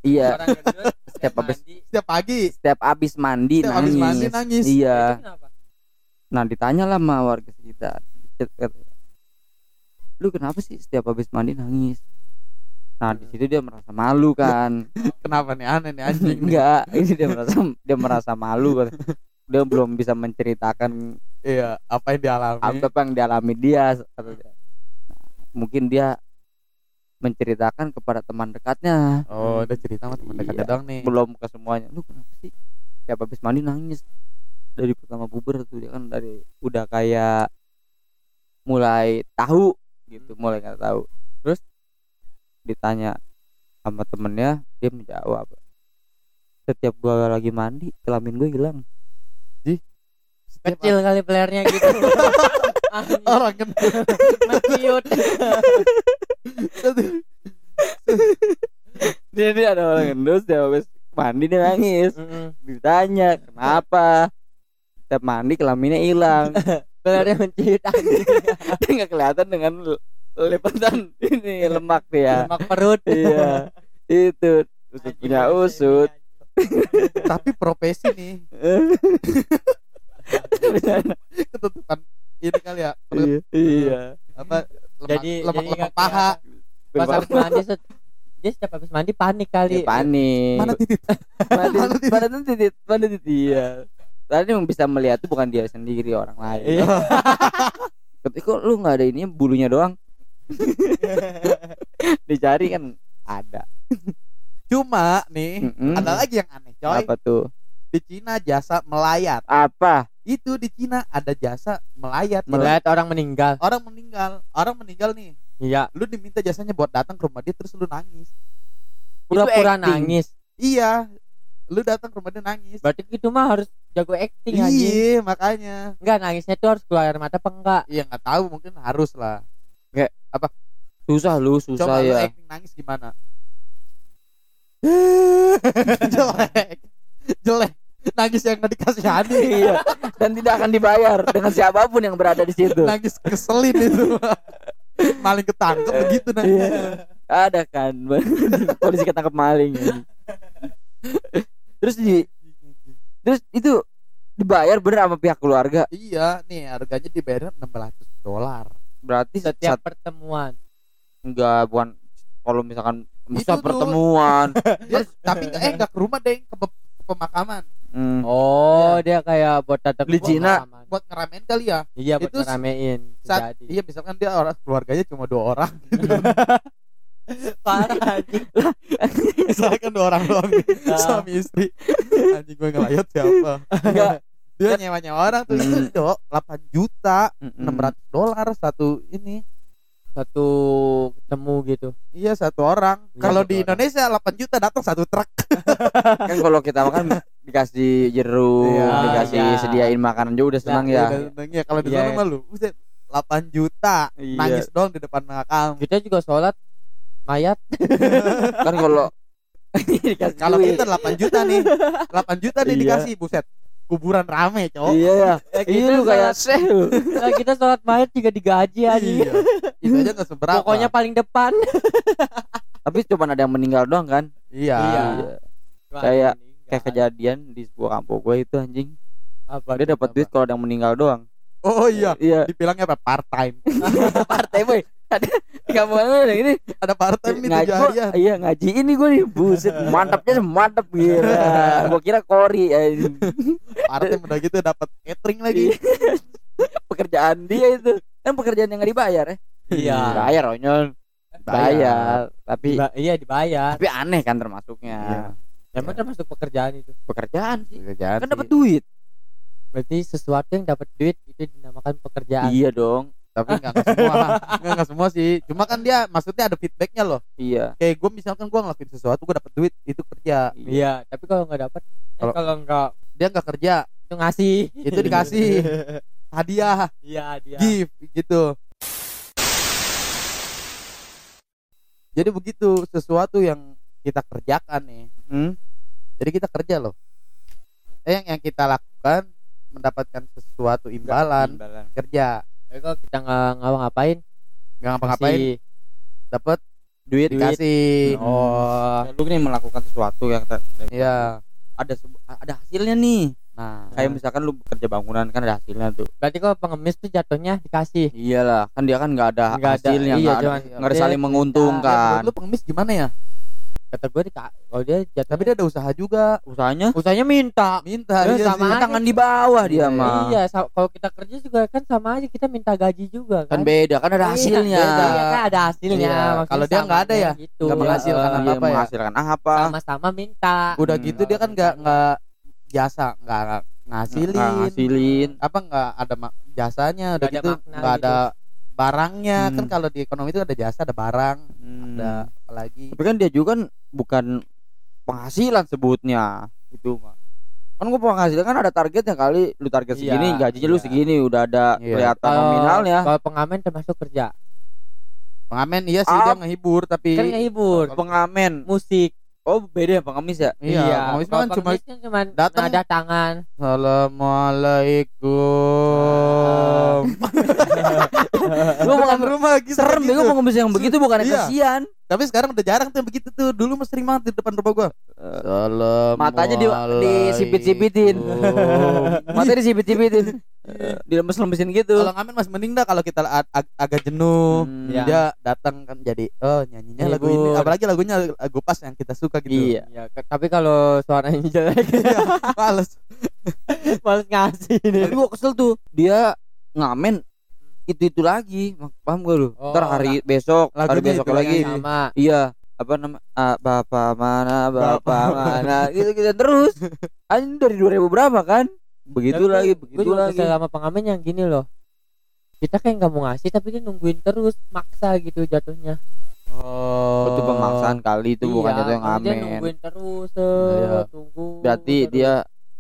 Speaker 2: iya
Speaker 3: gendut
Speaker 2: Setiap habis-
Speaker 1: setiap pagi.
Speaker 2: Setiap habis mandi
Speaker 1: setiap
Speaker 2: nangis.
Speaker 1: habis mandi nangis.
Speaker 2: Iya.
Speaker 3: Itu kenapa?
Speaker 2: Nah ditanya lah sama warga sekitar. Lu kenapa sih setiap habis mandi nangis? Nah di situ dia merasa malu kan.
Speaker 1: Kenapa nih? Aneh nih anjing?
Speaker 2: enggak ini dia merasa dia merasa malu. Kan dia belum bisa menceritakan
Speaker 1: Iya, apa yang dialami?
Speaker 2: apa yang dialami dia. Nah, mungkin dia menceritakan kepada teman dekatnya.
Speaker 1: Oh, udah cerita sama teman dekatnya
Speaker 2: Iya.
Speaker 1: doang nih.
Speaker 2: belum ke semuanya. Lu kenapa sih? Kayak habis mandi nangis. Dari pertama puber tuh dia kan dari udah kayak mulai tahu gitu mulai nggak tahu. Terus ditanya sama temennya dia menjawab setiap gua lagi mandi kelamin gue hilang
Speaker 3: Kecil kali playernya gitu.
Speaker 1: Orang kan.
Speaker 3: Menciut
Speaker 2: dia dia ada orang gendut dia habis mandi dia nangis. Ditanya kenapa? Setiap mandi kelaminnya hilang.
Speaker 3: Playernya menciut.
Speaker 2: Dia nggak kelihatan dengan lipatan ini lemak dia.
Speaker 3: Lemak perut.
Speaker 2: Iya itu. Usut punya usut.
Speaker 1: tapi profesi nih ketutupan ini kali ya perut.
Speaker 2: iya.
Speaker 1: Apa lemak,
Speaker 3: Jadi-
Speaker 1: lemak,
Speaker 3: jadi
Speaker 1: lemak
Speaker 3: nggak
Speaker 1: paha.
Speaker 3: pas habis mandi set, dia setiap habis mandi panik kali.
Speaker 2: Dia panik.
Speaker 1: Mana titik
Speaker 2: mana
Speaker 1: Mana
Speaker 2: titit? Mana titit? Mana titit? Iya. Tadi yang bisa melihat itu bukan dia sendiri orang lain.
Speaker 3: Iya.
Speaker 2: ketika lu nggak ada ini bulunya doang? Dicari kan ada.
Speaker 1: Cuma nih
Speaker 2: Mm-mm.
Speaker 1: ada lagi yang aneh coy.
Speaker 2: Apa tuh?
Speaker 1: Di Cina jasa melayat.
Speaker 2: Apa
Speaker 1: itu di Cina ada jasa melayat. Jadi
Speaker 3: melihat orang meninggal.
Speaker 1: Orang meninggal orang meninggal nih.
Speaker 3: Iya.
Speaker 1: Lu diminta jasanya buat datang ke rumah dia terus lu nangis.
Speaker 3: Pura-pura nangis.
Speaker 1: Iya lu datang ke rumah dia nangis.
Speaker 3: Berarti itu mah harus jago acting
Speaker 1: iya makanya.
Speaker 3: Enggak nangisnya tuh harus keluar air mata apa enggak
Speaker 1: iya nggak tahu mungkin harus lah.
Speaker 2: Susah lu susah
Speaker 1: coba lu
Speaker 2: ya.
Speaker 1: acting nangis gimana? Jelek. Jelek nangis yang nggak dikasihani.
Speaker 2: Iya. Dan tidak akan dibayar dengan siapa pun yang berada di situ.
Speaker 1: Nangis keselin itu. Maling ketangkep begitu nangis
Speaker 2: Iya. ada kan. Polisi ketangkep maling. Terus di terus itu dibayar bener sama pihak keluarga?
Speaker 1: Iya nih harganya dibayar 600 dolar.
Speaker 2: Berarti
Speaker 3: setiap
Speaker 2: setiap
Speaker 3: pertemuan.
Speaker 2: Enggak bukan. Kalau misalkan bisa pertemuan.
Speaker 1: Tapi eh nggak ke rumah deh ke pemakaman
Speaker 2: Hmm.
Speaker 3: oh dia kayak buat datang
Speaker 2: Di Cina.
Speaker 3: pemakaman.
Speaker 1: buat ngeramein kali ya
Speaker 3: iya buat
Speaker 1: Itu
Speaker 3: ngeramein
Speaker 1: saat
Speaker 3: jadi
Speaker 1: iya misalkan dia orang keluarganya cuma dua orang
Speaker 3: parah anjing
Speaker 1: misalkan dua orang doang nih, suami istri anjing gue ngelayat siapa
Speaker 2: Enggak.
Speaker 1: dia nyewa nyewa orang tuh itu
Speaker 2: Hmm.
Speaker 1: dok 8 juta
Speaker 2: Mm-mm.
Speaker 1: 600 dolar satu ini
Speaker 3: satu ketemu gitu.
Speaker 1: Iya satu orang.
Speaker 3: Iya,
Speaker 1: kalau di
Speaker 3: orang.
Speaker 1: Indonesia 8 juta datang satu truk.
Speaker 2: Kan kalau kita makan dikasih jeruk
Speaker 1: Iya,
Speaker 2: dikasih
Speaker 3: iya.
Speaker 2: sediain makanan juga udah senang
Speaker 1: Udah
Speaker 2: ya.
Speaker 1: seneng ya. Kalau di
Speaker 3: Iya.
Speaker 1: sana mah lu buset 8 juta.
Speaker 2: Iya.
Speaker 1: nangis doang di depan makam
Speaker 3: kita juga sholat mayat.
Speaker 2: Kan kalau
Speaker 1: kalau kita 8 juta nih. 8 juta nih
Speaker 2: Iya.
Speaker 1: dikasih buset kuburan rame cowok.
Speaker 2: Iya ya iya lu kayak seh lu.
Speaker 3: Nah, kita sholat mayat juga digaji anjing
Speaker 1: Iya. itu aja nggak seberapa.
Speaker 3: Pokoknya paling depan.
Speaker 2: Tapi cuma ada yang meninggal doang kan?
Speaker 1: Iya,
Speaker 3: Iya.
Speaker 2: Kayak- kayak kejadian di sebuah kampung gue itu anjing.
Speaker 3: Apa
Speaker 2: dia dapat
Speaker 1: apa?
Speaker 2: duit kalau ada yang meninggal doang.
Speaker 1: Oh iya.
Speaker 2: Iya.
Speaker 1: Dibilangnya apa? Part time.
Speaker 2: Partai boy ada kampung gue ada ini.
Speaker 1: Ada part time nih
Speaker 2: ngaji gua- iya ngaji ini gue nih buset mantapnya mantap gila. Gue kira kori anjing.
Speaker 1: part time udah gitu dapat catering lagi.
Speaker 2: Pekerjaan dia itu. Kan pekerjaan yang nggak dibayar ya?
Speaker 3: Iya.
Speaker 2: bayar onyol. Bayar tapi
Speaker 3: Diba- iya dibayar.
Speaker 2: Tapi aneh kan termasuknya.
Speaker 1: Iya.
Speaker 3: emang termasuk pekerjaan itu?
Speaker 2: Pekerjaan sih.
Speaker 1: Pekerjaan
Speaker 2: kan dapat duit.
Speaker 3: Berarti sesuatu yang dapat duit itu dinamakan pekerjaan.
Speaker 2: Iya dong
Speaker 1: tapi nggak semua nggak semua sih. Cuma kan dia maksudnya ada feedbacknya loh.
Speaker 2: Iya.
Speaker 1: Kayak gue misalkan gue ngelakuin sesuatu gue dapet duit itu kerja.
Speaker 3: Iya tapi kalau nggak dapat eh,
Speaker 1: Kalau-
Speaker 3: kalau nggak
Speaker 1: dia nggak kerja
Speaker 3: itu ngasih.
Speaker 1: itu dikasih. Hadiah.
Speaker 3: Iya dia
Speaker 1: gift gitu. Jadi begitu sesuatu yang kita kerjakan nih
Speaker 2: hmm?
Speaker 1: jadi kita kerja loh. Eh yang yang kita lakukan mendapatkan sesuatu imbalan. kerja
Speaker 3: Tapi kalau kita nggak ngapa ngapain
Speaker 1: nggak ngapa-ngapain? Dapat duit
Speaker 3: Duit.
Speaker 1: dikasih
Speaker 3: oh.
Speaker 2: Lu nih melakukan sesuatu yang ter-
Speaker 1: iya.
Speaker 2: Ada ada hasilnya nih.
Speaker 1: Nah,
Speaker 2: kayak misalkan lu bekerja bangunan kan ada hasilnya tuh.
Speaker 3: Berarti kalau pengemis tuh jatuhnya dikasih.
Speaker 2: Iyalah kan dia kan nggak ada
Speaker 3: ada,
Speaker 2: hasilnya
Speaker 3: iya,
Speaker 2: nggak ada, nggak ada saling menguntungkan.
Speaker 1: Lu pengemis gimana ya?
Speaker 3: Kata gue dika- kalau dia jatuh
Speaker 1: Tapi dia ada usaha juga.
Speaker 2: usahanya
Speaker 3: usahanya minta
Speaker 1: Minta
Speaker 3: Eh,
Speaker 1: iya
Speaker 3: sama
Speaker 1: sih.
Speaker 3: aja.
Speaker 2: tangan di bawah dia
Speaker 1: Iya,
Speaker 2: mah
Speaker 3: iya kalau kita kerja juga kan sama aja kita minta gaji juga
Speaker 2: kan
Speaker 3: kan
Speaker 2: beda kan ada
Speaker 3: Iya,
Speaker 2: hasilnya
Speaker 3: beda, iya kan ada hasilnya
Speaker 1: Iya,
Speaker 3: maksudnya
Speaker 1: kalau dia nggak ada ya,
Speaker 3: gitu.
Speaker 1: nggak menghasilkan
Speaker 3: Iya,
Speaker 1: apa-apa
Speaker 2: Iya,
Speaker 1: ya?
Speaker 2: menghasilkan apa
Speaker 3: sama-sama minta
Speaker 1: Udah
Speaker 2: Hmm.
Speaker 1: gitu dia kan nggak nggak jasa, nggak nggak ngasilin.
Speaker 2: Nggak ngasilin
Speaker 1: Apa nggak ada jasanya udah
Speaker 3: Nggak ada
Speaker 1: gitu nggak
Speaker 3: gitu.
Speaker 1: ada barangnya. Kan
Speaker 2: Hmm.
Speaker 1: kalau di ekonomi itu ada jasa ada barang
Speaker 2: Hmm.
Speaker 1: ada apalagi.
Speaker 2: Tapi kan dia juga kan bukan penghasilan sebutnya. Itu mah kan gua penghasilan kan ada targetnya kali. Lu target
Speaker 3: Iya,
Speaker 2: segini gajinya lu
Speaker 3: iya.
Speaker 2: segini udah ada
Speaker 1: Iya.
Speaker 2: kelihatan
Speaker 3: Kalau-
Speaker 2: nominalnya.
Speaker 3: kalau pengamen termasuk kerja.
Speaker 1: Pengamen iya sih
Speaker 2: Ah.
Speaker 1: dia ngehibur tapi
Speaker 3: kan ngehibur.
Speaker 2: Pengamen.
Speaker 3: Musik.
Speaker 2: Oh beda ya pengemis ya?
Speaker 1: Iya, pengemis mah
Speaker 3: kalau
Speaker 1: kan cuma
Speaker 3: pengemis kan
Speaker 1: datang-
Speaker 3: nada tangan.
Speaker 1: Assalamualaikum
Speaker 2: Gua
Speaker 1: Bukan
Speaker 2: pengemis
Speaker 1: rumah gitu
Speaker 2: serem
Speaker 1: gitu.
Speaker 2: bego pengemis yang begitu bukan
Speaker 1: Iya.
Speaker 2: kasihan
Speaker 1: Tapi sekarang udah jarang tuh yang begitu tuh. Dulu mah sering banget di depan rumah gua. Salam.
Speaker 2: matanya di disipit-sipitin matanya disipit-sipitin dilemes-lemesin gitu
Speaker 1: Kalau ngamen masih mending dah kalau kita ag- ag- agak jenuh.
Speaker 2: Hmm,
Speaker 3: Iya.
Speaker 1: Dia datang kan jadi oh nyanyinya lagu ini apalagi lagunya lagu pas yang kita suka gitu.
Speaker 2: iya
Speaker 3: ya ke- tapi kalau suaranya jelek
Speaker 1: Males.
Speaker 3: males ngasih
Speaker 2: tapi
Speaker 3: nih
Speaker 2: gua kesel tuh dia ngamen itu itu lagi. Paham gak lu?
Speaker 3: Oh,
Speaker 2: ntar hari besok hari besok lagi.
Speaker 3: sama.
Speaker 2: Iya apa nama ah, bapak mana bapak mana. gitu gitu. Terus anjing dari 2000 berapa kan? Begitu
Speaker 3: Tapi
Speaker 2: lagi begitu lagi.
Speaker 3: sama pengamen yang gini loh. Kita kayak nggak mau ngasih tapi dia nungguin terus maksa gitu jatuhnya.
Speaker 1: Oh.
Speaker 2: itu pemaksaan kali itu bukan
Speaker 3: Iya,
Speaker 2: jatuh yang
Speaker 3: dia
Speaker 2: ngamen.
Speaker 3: nungguin terus
Speaker 1: Iya.
Speaker 3: set, tunggu
Speaker 2: berarti
Speaker 3: terus.
Speaker 2: dia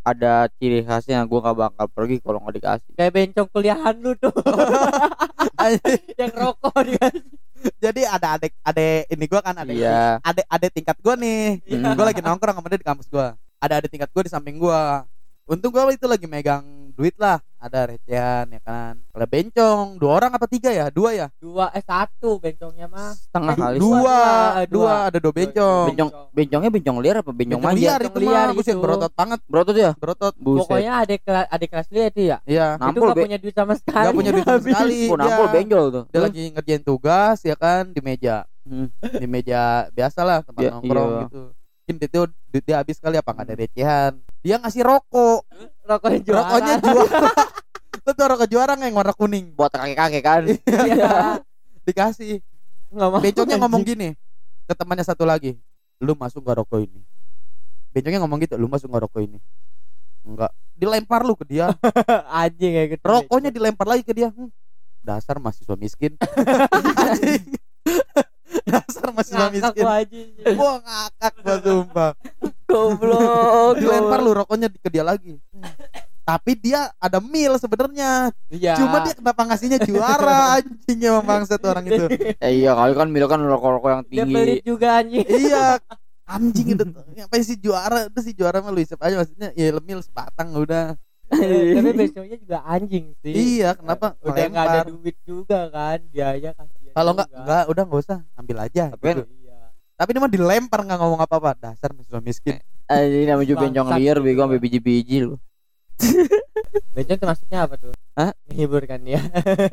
Speaker 2: ada ciri khasnya gua gak bakal pergi kalau nggak dikasih
Speaker 3: kayak bencong kuliahan lu tuh yang rokok dikasih
Speaker 1: Jadi ada adek adek ini gua kan adek
Speaker 2: iya
Speaker 1: adek adek tingkat gua nih.
Speaker 2: Iya.
Speaker 1: Gua lagi nongkrong sama dia di kampus gua. Ada adek tingkat gua di samping gua. Untung gua itu lagi megang duit lah. Ada recehan ya kan. Kalau bencong dua orang apa tiga ya? Dua ya?
Speaker 3: dua eh satu bencongnya mah
Speaker 2: setengah
Speaker 3: Eh,
Speaker 2: kali
Speaker 3: dua.
Speaker 1: Dua,
Speaker 3: dua.
Speaker 1: dua ada dua bencong.
Speaker 2: bencong bencongnya bencong liar apa bencong
Speaker 1: Bencong
Speaker 2: manja
Speaker 1: liar
Speaker 3: Bencong
Speaker 1: itu
Speaker 3: liar
Speaker 1: mah, buset
Speaker 3: gitu.
Speaker 1: berotot banget,
Speaker 2: berotot ya
Speaker 1: berotot.
Speaker 2: buset
Speaker 3: pokoknya adik kelas adik kelas dia itu ya
Speaker 1: Iya.
Speaker 3: itu
Speaker 2: nampol
Speaker 3: nggak
Speaker 2: be
Speaker 3: punya duit sama sekali
Speaker 1: Gak punya duit sama
Speaker 3: Habis.
Speaker 1: sekali.
Speaker 2: Oh, nampol
Speaker 1: Dia,
Speaker 2: benjol tuh
Speaker 1: dia lagi ngerjain tugas ya kan di meja.
Speaker 2: Hmm.
Speaker 1: Di meja biasa lah tempat
Speaker 2: Ya,
Speaker 1: nongkrong
Speaker 2: iya.
Speaker 1: gitu. Mungkin itu dia habis kali apa nggak ada recehan. Dia ngasih rokok.
Speaker 3: rokoknya juara
Speaker 1: Rokoknya juara. Itu tuh rokok juara yang warna kuning.
Speaker 2: buat kakek-kakek kan
Speaker 3: Iya.
Speaker 1: Dikasih.
Speaker 3: nggak mau
Speaker 1: Bencongnya ngomong gini ke temannya satu lagi. Lu masuk nggak rokok ini? Bencongnya ngomong gitu. Lu masuk nggak rokok ini? Enggak. Dilempar lu ke dia.
Speaker 3: anjing kayak gitu
Speaker 1: Rokoknya dilempar lagi ke dia. Hmm, dasar mahasiswa miskin. Anjing. Dasar mahasiswa
Speaker 3: ngakak
Speaker 1: miskin.
Speaker 3: gua anjing
Speaker 1: Gua ngakak gua sumpah.
Speaker 2: goblok
Speaker 1: Dilempar lu rokoknya ke dia lagi. Tapi dia ada mil sebenarnya.
Speaker 3: iya
Speaker 1: Cuma dia kenapa ngasihnya juara anjing emang bangsat orang itu.
Speaker 2: eh, iya kali kan Milo kan rokok-rokok yang
Speaker 3: dia
Speaker 2: tinggi
Speaker 3: pelit juga anjing
Speaker 1: iya. Anjing itu ngapain sih juara itu sih juara mah lu isep aja maksudnya ya lemil sebatang udah.
Speaker 3: tapi besoknya juga anjing sih
Speaker 1: Iya, kenapa?
Speaker 3: udah nggak ada duit juga kan biaya kasihan
Speaker 1: Kalau enggak enggak udah enggak usah, ambil aja.
Speaker 2: Tapi
Speaker 1: gitu.
Speaker 3: iya
Speaker 1: Tapi dia mah dilempar enggak ngomong apa-apa. Dasar mahasiswa miskin.
Speaker 2: Eh, ini namanya juga bencong liar
Speaker 3: gitu.
Speaker 2: bego sampai biji-biji lu
Speaker 3: bencong termasuknya apa tuh
Speaker 2: Hah?
Speaker 3: menghibur kan ya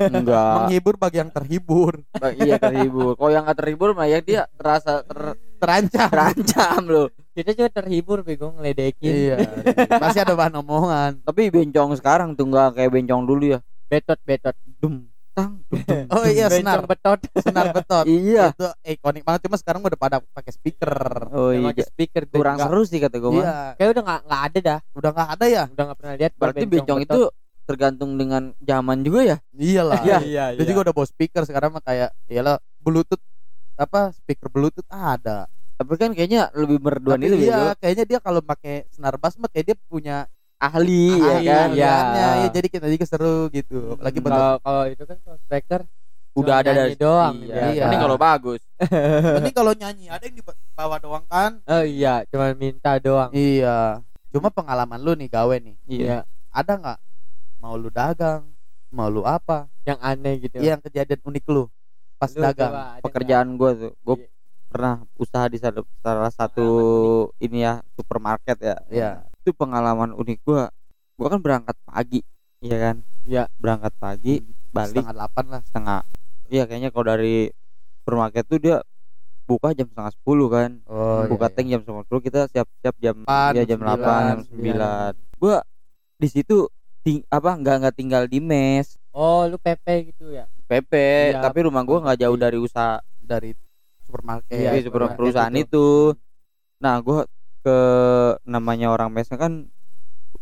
Speaker 2: enggak
Speaker 1: Menghibur bagi yang terhibur,
Speaker 2: Ba- iya terhibur kalau yang nggak terhibur mah ya dia terasa ter-
Speaker 1: terancam.
Speaker 2: terancam loh
Speaker 3: kita juga terhibur bego ngeledekin
Speaker 1: iya. Masih ada bahan omongan.
Speaker 2: tapi bencong sekarang tuh nggak kayak bencong dulu ya
Speaker 3: betot betot
Speaker 2: dum tang.
Speaker 1: Oh iya, senar.
Speaker 3: betot
Speaker 1: Senar betot.
Speaker 2: iya
Speaker 1: Itu ikonik banget cuma sekarang udah pada pakai speaker.
Speaker 2: oh iya
Speaker 3: pakai speaker
Speaker 2: kurang seru sih kata gue mah
Speaker 1: Iya,
Speaker 3: kayak udah nggak nggak ada dah
Speaker 1: udah nggak ada ya.
Speaker 3: udah nggak pernah lihat
Speaker 2: berarti bencong itu tergantung dengan zaman juga ya
Speaker 1: Iyalah.
Speaker 3: iya iya
Speaker 1: Dia juga udah bawa speaker sekarang mah kayak iyalah bluetooth apa speaker bluetooth ada.
Speaker 2: tapi kan kayaknya lebih merduan itu
Speaker 1: iya, kayaknya dia kalau pakai senar bass mah kayak dia punya
Speaker 2: ahli ya
Speaker 1: ahli
Speaker 2: kan
Speaker 3: iya.
Speaker 1: ahliannya. ya jadi kita juga seru gitu. Lagi bentuk
Speaker 3: kalau kalau itu kan speaker
Speaker 2: udah ada dari
Speaker 3: doang
Speaker 2: iya.
Speaker 1: Iya.
Speaker 2: Ini kalau bagus
Speaker 1: ini kalau nyanyi ada yang di bawah doang kan?
Speaker 3: oh iya cuma minta doang
Speaker 1: Iya. Cuma pengalaman lu nih gawe nih.
Speaker 2: iya
Speaker 1: Ada nggak mau lu dagang, mau lu apa?
Speaker 3: yang aneh gitu
Speaker 1: Yang kejadian unik lu pas
Speaker 3: Lu
Speaker 1: dagang.
Speaker 2: pekerjaan gue tuh gue
Speaker 3: Iya.
Speaker 2: pernah usaha di salah, salah satu ini ya supermarket ya
Speaker 1: Iya.
Speaker 2: Itu pengalaman unik gue gua kan berangkat pagi iya kan?
Speaker 3: Iya.
Speaker 2: berangkat pagi balik.
Speaker 1: setengah delapan lah.
Speaker 2: Setengah iya kayaknya kalau dari supermarket tuh dia buka jam setengah sepuluh kan.
Speaker 1: Oh
Speaker 2: buka tank jam setengah sepuluh kita siap-siap jam ya jam delapan jam sembilan. gua di situ ting apa nggak nggak tinggal di mes.
Speaker 3: Oh lu PP gitu ya?
Speaker 2: PP
Speaker 3: Iya,
Speaker 2: tapi rumah gua nggak jauh dari usaha
Speaker 1: dari supermarket.
Speaker 3: Iya, supermarket
Speaker 2: perusahaan
Speaker 3: itu.
Speaker 2: itu. Nah gua ke namanya orang mesnya kan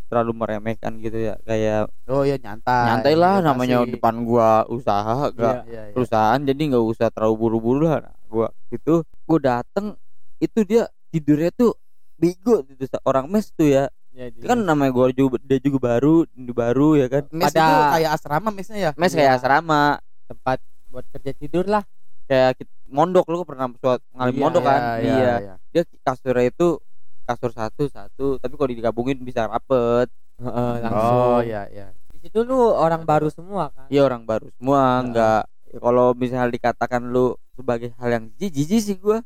Speaker 2: terlalu meremehkan gitu ya kayak
Speaker 1: oh iya nyantai
Speaker 2: nyantai lah
Speaker 1: Iya,
Speaker 2: namanya
Speaker 1: kasih.
Speaker 2: depan gua usaha gak
Speaker 1: Iya, iya.
Speaker 2: perusahaan jadi nggak usah terlalu buru-buru lah Nah, gua itu gua dateng itu dia tidurnya tuh bego gitu orang mes tuh ya
Speaker 3: ya
Speaker 2: kan namanya gua juga dia juga baru baru ya kan
Speaker 1: mes
Speaker 3: Pada-
Speaker 1: itu kayak asrama mesnya ya
Speaker 2: mes
Speaker 3: Iya.
Speaker 2: kayak asrama
Speaker 3: tempat buat kerja tidur lah
Speaker 2: kayak mondok lu pernah suat ngalami
Speaker 3: Iya,
Speaker 2: mondok kan
Speaker 1: iya,
Speaker 2: iya
Speaker 1: iya.
Speaker 2: dia kasurnya itu kasur satu satu. Tapi kalau digabungin bisa rapet.
Speaker 3: Heeh, langsung.
Speaker 1: Oh iya iya.
Speaker 3: Di situ lu orang baru semua kan?
Speaker 2: Iya orang baru semua.
Speaker 3: Heeh.
Speaker 2: nggak ya kalau misalnya dikatakan lu sebagai hal yang jijik jijik sih gua.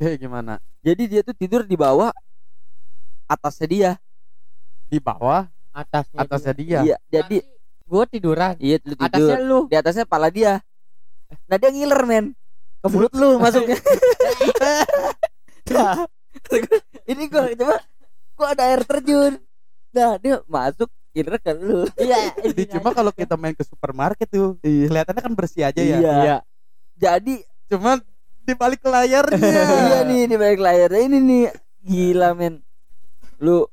Speaker 1: Kayak gimana?
Speaker 2: Jadi dia tuh tidur di bawah atasnya dia.
Speaker 1: Di bawah
Speaker 3: atasnya
Speaker 1: atasnya
Speaker 3: dia.
Speaker 1: dia?
Speaker 2: Iya jadi
Speaker 3: gua tiduran.
Speaker 2: Iya lu tidur.
Speaker 3: Atasnya lu.
Speaker 2: Di atasnya pala dia. Nah dia ngiler men. Ke mulut lu masuknya. Nah ini gua coba gua ada air terjun. Nah dia masuk ngiler ke lu.
Speaker 3: Iya
Speaker 1: Di- cuma kalau kita main ke supermarket tuh kelihatannya kan bersih aja ya.
Speaker 2: Iya.
Speaker 3: iya.
Speaker 2: Jadi
Speaker 1: cuman di balik layarnya.
Speaker 2: Iya nih di balik layarnya ini nih. Gila men. Lu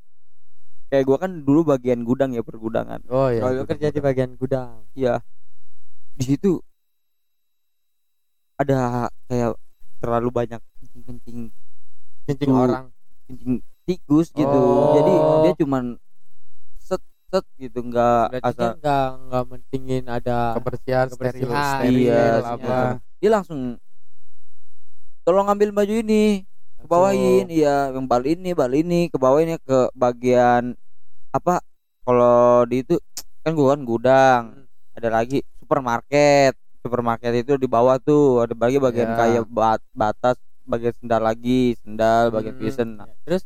Speaker 2: kayak gua kan dulu bagian gudang ya pergudangan.
Speaker 1: Oh iya
Speaker 3: kalau lu kerja di bagian gudang.
Speaker 2: Iya. Di situ ada kayak terlalu banyak kencing-kencing.
Speaker 3: kencing
Speaker 2: Tuh.
Speaker 3: orang
Speaker 2: kencing tikus gitu.
Speaker 1: Oh.
Speaker 2: Jadi dia cuman set set gitu enggak
Speaker 3: berarti
Speaker 2: asal
Speaker 3: nggak nggak mentingin ada
Speaker 1: kebersihan steril
Speaker 3: Kebersihan.
Speaker 1: steril
Speaker 2: Iya,
Speaker 1: apa
Speaker 2: dia langsung tolong ambil baju ini ke bawain iya yang bal ini bal ini ke bawain ya ke bagian apa kalau di itu kan gua kan gudang ada lagi supermarket supermarket itu di bawah tuh ada bagi bagian
Speaker 1: Ya.
Speaker 2: kayak bat, batas bagian sendal lagi sendal bagian
Speaker 3: Hmm,
Speaker 2: vision nah,
Speaker 3: terus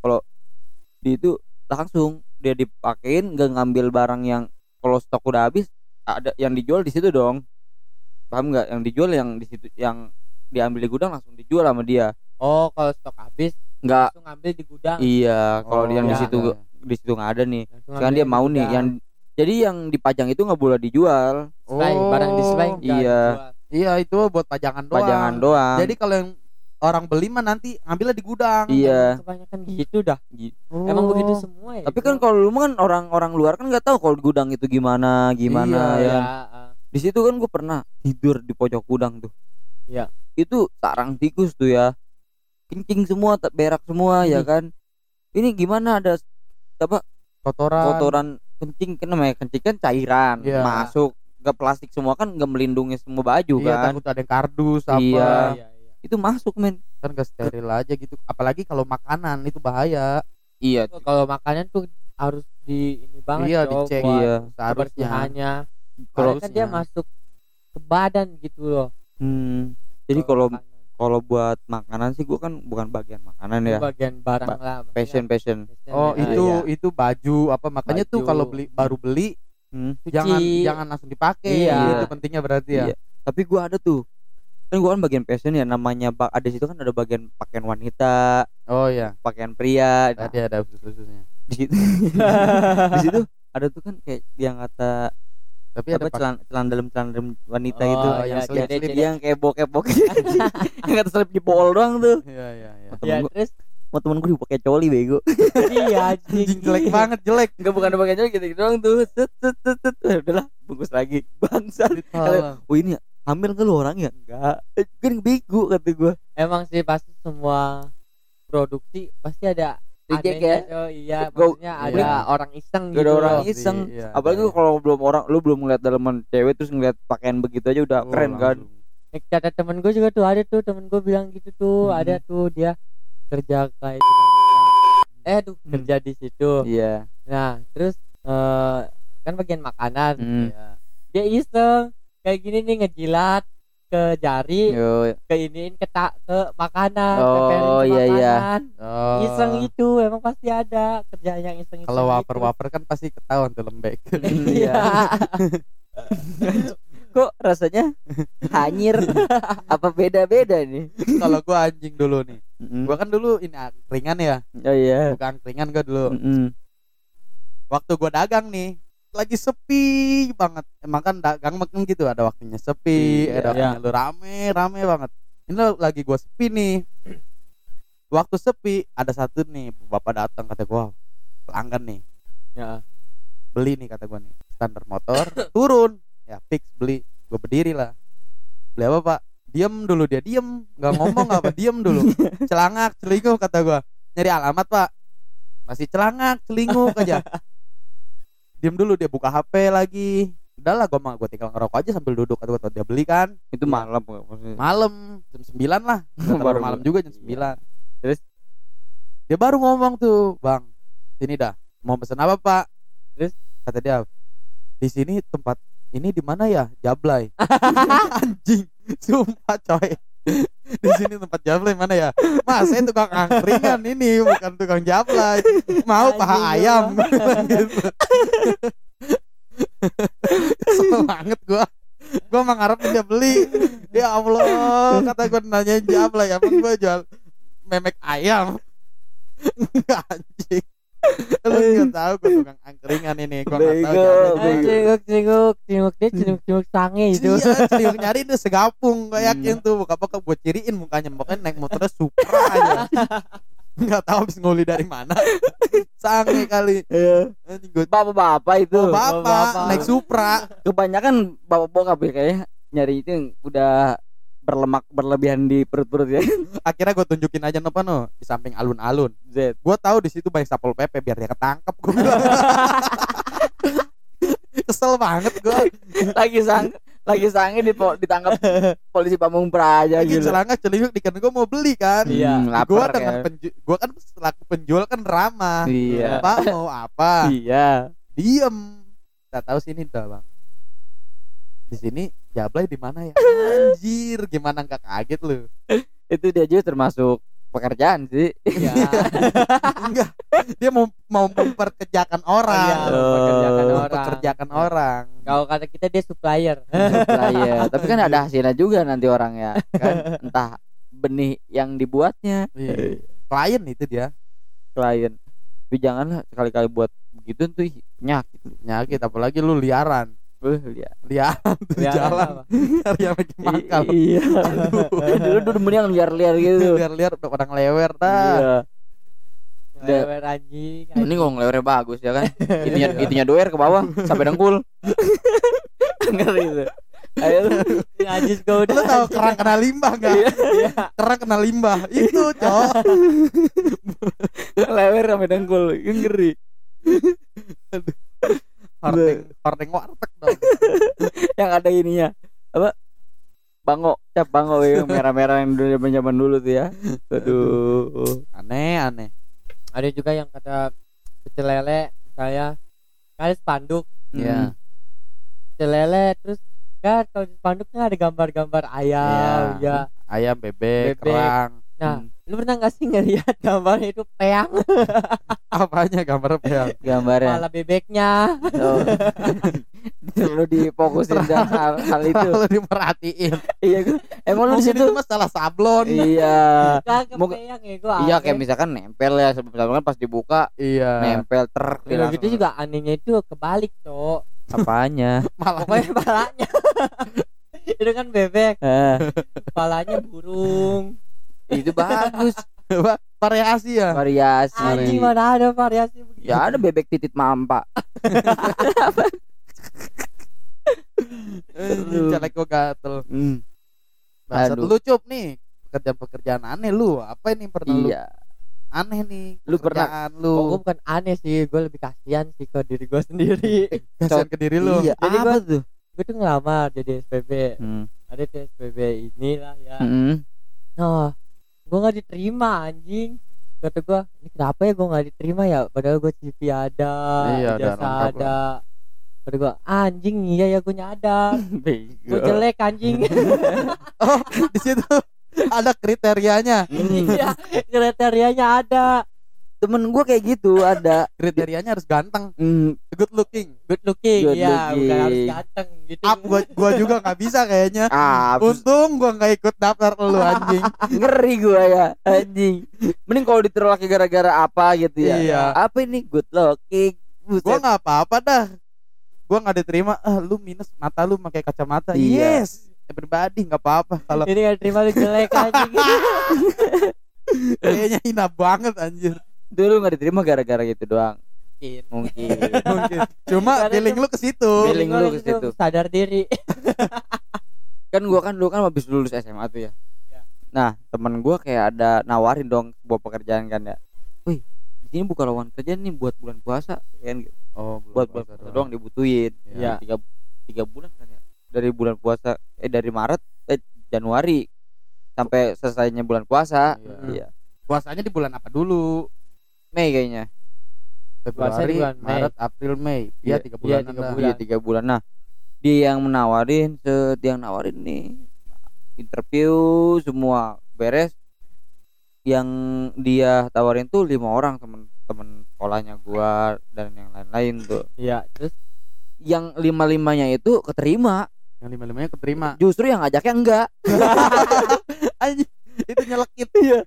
Speaker 2: di itu langsung dia dipakein nggak ngambil barang yang kalau stok udah habis ada yang dijual di situ dong. Paham nggak? Yang dijual yang di situ yang diambil di gudang langsung dijual sama dia.
Speaker 3: Oh kalau stok habis
Speaker 2: nggak.
Speaker 3: langsung ambil di gudang.
Speaker 2: Iya kalau
Speaker 1: Oh,
Speaker 2: yang di
Speaker 3: iya.
Speaker 2: situ di situ nggak ada nih.
Speaker 3: Ambil
Speaker 2: dia
Speaker 3: di
Speaker 2: mau nih yang jadi yang dipajang itu nggak boleh dijual.
Speaker 3: Display, barang display
Speaker 1: Oh,
Speaker 2: Iya.
Speaker 3: dijual.
Speaker 1: iya itu buat pajangan doang.
Speaker 2: pajangan doang.
Speaker 1: Jadi kalau yang orang beli mah nanti ngambilnya di gudang
Speaker 2: iya
Speaker 3: kebanyakan gitu dah
Speaker 1: Oh.
Speaker 3: emang begitu semua ya
Speaker 2: tapi kan kalau lu mah kan orang-orang luar kan nggak tahu kalau di gudang itu gimana gimana
Speaker 1: Iya,
Speaker 2: ya
Speaker 3: ya
Speaker 2: kan? di situ kan gue pernah tidur di pojok gudang tuh
Speaker 3: Iya.
Speaker 2: itu sarang tikus tuh ya kencing semua tak berak semua ya kan ini gimana ada
Speaker 1: kotoran
Speaker 2: kotoran kencing kan namanya kencing kan cairan
Speaker 1: Iya.
Speaker 2: masuk ke plastik semua kan nggak melindungi semua baju
Speaker 1: iya
Speaker 2: kan
Speaker 1: takut ada yang kardus apa
Speaker 2: Iya.
Speaker 3: iya, iya.
Speaker 2: Itu masuk men
Speaker 1: kan gak steril aja gitu apalagi kalau makanan itu bahaya
Speaker 2: iya
Speaker 3: kalau makanan tuh harus di ini banget
Speaker 1: iya dicek
Speaker 2: Iya.
Speaker 1: seharusnya
Speaker 2: kalau
Speaker 3: kan dia masuk ke badan gitu loh
Speaker 2: hmm. jadi kalau kalau buat makanan sih gua kan bukan bagian makanan ya
Speaker 3: bagian barang
Speaker 2: Ba-
Speaker 3: lah
Speaker 2: passion passion
Speaker 3: fashion
Speaker 1: oh
Speaker 3: ya.
Speaker 1: itu
Speaker 2: Iya.
Speaker 1: itu baju apa makanya tuh
Speaker 3: Baju.
Speaker 1: kalau beli baru beli
Speaker 2: Hmm.
Speaker 3: Cuci.
Speaker 1: jangan jangan langsung dipakai
Speaker 3: Iya.
Speaker 1: itu pentingnya berarti ya
Speaker 2: Iya. tapi gua ada tuh kan gua kan bagian fashion ya namanya ada situ kan ada bagian pakaian wanita
Speaker 1: oh iya.
Speaker 2: pakaian pria. Nah,
Speaker 1: tadi ada khusus khususnya
Speaker 2: di situ. Di situ ada tuh kan kayak yang kata
Speaker 1: tapi
Speaker 2: apa
Speaker 1: ada
Speaker 2: celana, celana dalam celana dalam wanita
Speaker 3: Oh,
Speaker 2: itu
Speaker 1: iya,
Speaker 2: yang
Speaker 1: slip,
Speaker 2: slip,
Speaker 1: slip.
Speaker 2: yang kayak bokep bokep. Yang kata slip di pol doang tuh.
Speaker 1: Iya iya iya.
Speaker 3: Ya terus?
Speaker 2: sama temen gue pakai coli bego.
Speaker 3: Iya
Speaker 1: anjing. Jelek banget jelek.
Speaker 2: Enggak bukan pakai coli gitu doang tuh. Set set set set udahlah bungkus lagi. Bangsa oh ini ya hamil nggak lu orang ya enggak Eh, kan bego kata gue
Speaker 3: emang sih pasti semua produksi pasti ada
Speaker 2: Reject ya?
Speaker 3: oh iya
Speaker 2: Gua-
Speaker 3: maksudnya
Speaker 1: iya.
Speaker 3: ada orang iseng
Speaker 2: Gak
Speaker 3: gitu
Speaker 2: ada orang iseng
Speaker 1: iya,
Speaker 2: apalagi
Speaker 1: iya.
Speaker 2: kalau belum orang lu belum ngeliat dalaman cewek terus ngeliat pakaian begitu aja udah
Speaker 1: Oh,
Speaker 2: keren kan
Speaker 1: langsung.
Speaker 3: Eh, kata temen gue juga tuh ada tuh temen gue bilang gitu tuh
Speaker 2: Mhm.
Speaker 3: ada tuh dia kerja kayak di Mayora. eh tuh
Speaker 1: Hmm.
Speaker 3: kerja di situ
Speaker 2: iya
Speaker 3: nah terus eh kan bagian makanan
Speaker 2: Hmm.
Speaker 1: Iya.
Speaker 3: dia iseng kayak gini nih ngejilat ke jari
Speaker 2: Yo,
Speaker 3: ke iniin ke tak ke makanan
Speaker 2: Oh,
Speaker 3: ke
Speaker 2: iya, iya.
Speaker 3: makanan.
Speaker 1: Oh.
Speaker 3: iseng itu emang pasti ada kerjaan yang iseng
Speaker 1: Kalau wafer-wafer kan pasti ketahuan tuh lembek.
Speaker 2: iya. Kok rasanya hanyir? Apa beda-beda nih?
Speaker 1: Kalau gua anjing dulu nih.
Speaker 2: Mm.
Speaker 1: Gua kan dulu ini angkringan ya.
Speaker 2: Oh iya.
Speaker 1: Bukan angkringan gua dulu.
Speaker 2: Mm-mm.
Speaker 1: Waktu gua dagang nih, lagi sepi banget. Emang kan dagang makin gitu ada waktunya sepi,
Speaker 2: Iya.
Speaker 1: ada waktunya lu rame, rame banget. Ini lagi gua sepi nih. Waktu sepi ada satu nih bapak datang kata gua pelanggan nih.
Speaker 3: Ya.
Speaker 1: beli nih kata gua nih. Standar motor turun. Ya fix beli. Gue berdiri lah. Beli apa pak? Diem dulu dia diem. Nggak ngomong apa diem dulu. Celangak celinguk kata gua. Nyari alamat pak. Masih celangak celinguk aja diem dulu dia buka hp lagi udahlah gua mah gua tinggal ngerokok aja sambil duduk kata gua dia beli kan
Speaker 2: Itu malam nggak maksudnya?
Speaker 1: malam jam 9 lah
Speaker 2: Baru.
Speaker 1: malam juga jam 9
Speaker 2: Terus?
Speaker 1: dia baru ngomong tuh bang sini dah mau pesen apa pak
Speaker 3: Terus?
Speaker 1: kata dia di sini tempat ini di mana ya Jablay anjing sumpah coy di sini tempat Jablay mana ya? Mas saya tukang angkringan ini bukan tukang Jablay. Mau paha ayam. Gitu. Kesel banget gua. Gua mengharapin dia beli. Ya Allah kata gua nanyain Jablay emang gua jual? Memek ayam. Anjing lu nggak tahu gua tukang angkringan ini gua nggak tahu
Speaker 3: cinguk cinguk cinguk dia cinguk cinguk sange itu
Speaker 1: Iya, celiuk nyari itu segapung gue yakin tuh buka-buka gue ciriin mukanya makanya naik motornya Supra aja. Enggak tahu habis nguli dari mana. Sange kali.
Speaker 2: Iya.
Speaker 1: Gue
Speaker 2: Bapak-bapak itu.
Speaker 1: bapak,
Speaker 3: bapak.
Speaker 1: naik Supra.
Speaker 2: Kebanyakan bapak bokap ya kayaknya nyari itu yang udah berlemak berlebihan di perut-perut ya.
Speaker 1: Akhirnya gue tunjukin aja apa no di samping alun-alun.
Speaker 2: Z.
Speaker 1: Gue tahu di situ banyak satpol pp biar dia ketangkep gue bilang. Kesel banget gue.
Speaker 2: lagi sang lagi sange di ditangkap polisi Pamung Praja
Speaker 1: Lagi
Speaker 2: gitu.
Speaker 1: celana celiuk di kan gue mau beli kan.
Speaker 3: Iya.
Speaker 2: Hmm,
Speaker 1: gue
Speaker 2: lapar
Speaker 1: dengan penju- gue kan selaku penjual kan ramah.
Speaker 2: Iya.
Speaker 1: Pak mau apa?
Speaker 2: Iya.
Speaker 1: diem nggak tahu sini dah bang di sini Jablay di mana ya anjir gimana nggak kaget lu
Speaker 2: Itu dia juga termasuk pekerjaan sih.
Speaker 3: ya
Speaker 1: enggak dia mau mau memperkerjakan orang
Speaker 3: Iya, mempekerjakan
Speaker 2: Oh,
Speaker 3: orang.
Speaker 1: memperkerjakan orang
Speaker 3: kalau kata kita dia supplier
Speaker 2: Supplier. Tapi kan ada hasilnya juga nanti orang ya. Kan entah benih yang dibuatnya
Speaker 1: Iya. klien itu dia
Speaker 2: klien. Tapi janganlah sekali-kali buat begitu tuh penyakit.
Speaker 1: penyakit apalagi lu liaran
Speaker 2: Wah, lihat.
Speaker 1: tuh
Speaker 3: Liaran
Speaker 1: jalan cari yang bikin mangkal
Speaker 2: Iya. Dulu dulu mending yang liar-liar gitu.
Speaker 1: liar-liar udah orang lewer dah
Speaker 2: Iya.
Speaker 3: Lewer anjing
Speaker 2: Ini kok ngelewernya bagus ya kan. Itunya itunya doer ke bawah sampai dengkul. Ngeri itu. Ayo
Speaker 3: najis gue udah
Speaker 1: lu tahu kerang kena limbah nggak
Speaker 3: Iya.
Speaker 1: kerang kena limbah itu cowok
Speaker 2: lewer sampai dengkul. Ngeri.
Speaker 1: hordeng hordeng warteg dong
Speaker 2: Yang ada ininya. Apa? Bango, cap bango yang merah-merah yang dulu zaman dulu tuh ya. Aduh.
Speaker 1: aneh aneh
Speaker 3: ada juga yang kata pecel lele saya kan spanduk
Speaker 1: Iya.
Speaker 3: pecel lele terus kan kalau di spanduknya ada gambar-gambar ayam
Speaker 1: Iya.
Speaker 3: ya
Speaker 1: ayam bebek,
Speaker 3: Bebek.
Speaker 1: kerang
Speaker 3: nah lu pernah nggak sih ngelihat gambarnya itu peang
Speaker 1: apanya gambar apa ya
Speaker 2: Gambarnya.
Speaker 3: kepala bebeknya
Speaker 2: Oh. Terlalu difokusin dan hal, hal itu.
Speaker 1: kalau diperhatiin
Speaker 2: Iya kan? Emang lu di
Speaker 1: mungkin
Speaker 2: situ?
Speaker 1: itu masalah sablon
Speaker 2: Iya.
Speaker 3: kagak peang ya gua
Speaker 2: Iya kayak misalkan nempel ya sebelum kan pas dibuka
Speaker 1: iya
Speaker 2: nempel ter
Speaker 3: Udah gitu juga anehnya itu kebalik cok
Speaker 2: apanya?
Speaker 1: malah
Speaker 3: pokoknya kepalanya itu kan bebek
Speaker 2: Eh,
Speaker 3: kepalanya burung
Speaker 2: itu bagus
Speaker 1: variasi ya
Speaker 2: variasi.
Speaker 3: anjing mana ada variasi begitu
Speaker 2: Ya ada bebek titit mampa.
Speaker 1: Celek gua gatel
Speaker 2: Hmm,
Speaker 1: Bangsat
Speaker 2: Aduh.
Speaker 1: lu cup nih pekerjaan-pekerjaan aneh lu apa ini pernah lu
Speaker 2: iya.
Speaker 1: aneh nih
Speaker 2: Lu pernah-
Speaker 1: pekerjaan
Speaker 3: Oh,
Speaker 1: lu
Speaker 3: gue bukan aneh sih, gue lebih kasihan sih ke diri gue sendiri.
Speaker 1: kasihan ke diri lu
Speaker 2: Iya,
Speaker 3: Jadi
Speaker 2: apa
Speaker 3: gua-
Speaker 2: tuh?
Speaker 3: gue tuh ngelamar jadi SPB,
Speaker 2: Hmm.
Speaker 3: ada di SPB inilah ya.
Speaker 2: Hmm.
Speaker 3: Nah, gue nggak diterima anjing. Kata gue, ini kenapa ya gue nggak diterima ya? Padahal gue CV ada,
Speaker 1: Iya,
Speaker 3: jasa ada, kata gua anjing iya ya gue nyadar gue jelek anjing
Speaker 1: Oh, di situ ada kriterianya.
Speaker 3: Iya kriterianya ada
Speaker 2: temen gue kayak gitu ada
Speaker 1: Kriterianya harus ganteng,
Speaker 2: Hmm,
Speaker 1: good looking.
Speaker 3: good looking
Speaker 2: Good
Speaker 3: ya bukan harus
Speaker 2: looking.
Speaker 3: ganteng gitu
Speaker 1: Up gua gua juga nggak bisa kayaknya.
Speaker 2: ah
Speaker 1: Untung gua nggak ikut daftar lu anjing.
Speaker 2: ngeri gua ya anjing mending kalau ditolak gara-gara apa gitu ya
Speaker 1: Iya.
Speaker 2: apa ini good looking
Speaker 1: Gua
Speaker 2: Buset.
Speaker 1: nggak apa-apa dah. Gua nggak diterima. Ah, lu minus mata lu pakai kacamata.
Speaker 2: Iya.
Speaker 1: Yes. Everybody nggak apa-apa kalau
Speaker 3: ini gak terima lu jelek anjing
Speaker 1: kayaknya hina banget anjir.
Speaker 2: Dulu nggak diterima gara-gara gitu doang
Speaker 3: Mungkin.
Speaker 2: mungkin
Speaker 1: Mungkin. Cuma feeling lu ke situ.
Speaker 2: Feeling lu ke
Speaker 3: itu
Speaker 2: situ.
Speaker 3: sadar diri
Speaker 2: kan gua kan dulu kan habis lulus SMA tuh ya
Speaker 3: Ya.
Speaker 2: nah temen gua kayak ada nawarin dong sebuah pekerjaan kan ya wih di sini buka lowongan kerja nih buat bulan puasa kan gitu.
Speaker 1: Oh,
Speaker 2: buat bulan puasa doang dibutuhin
Speaker 3: Iya.
Speaker 2: tiga tiga bulan kan ya dari bulan puasa eh dari Maret eh Januari sampai selesainya bulan puasa
Speaker 1: Iya.
Speaker 2: iya
Speaker 1: Puasanya di bulan apa dulu?
Speaker 2: Mei kayaknya
Speaker 1: Februari,
Speaker 3: bulan Mei.
Speaker 1: Maret, April, Mei. Iya,
Speaker 2: Iya,
Speaker 1: tiga
Speaker 3: iya,
Speaker 1: bulan.
Speaker 3: tiga
Speaker 2: iya
Speaker 3: bulan.
Speaker 2: tiga bulan nah dia yang menawarin set yang nawarin nih interview semua beres yang dia tawarin tuh lima orang temen-temen sekolahnya gua dan yang lain-lain tuh
Speaker 3: iya terus
Speaker 2: yang lima limanya itu keterima
Speaker 1: Yang lima limanya keterima.
Speaker 2: justru yang ngajaknya enggak
Speaker 1: Anjing, itu nyelekit.
Speaker 2: iya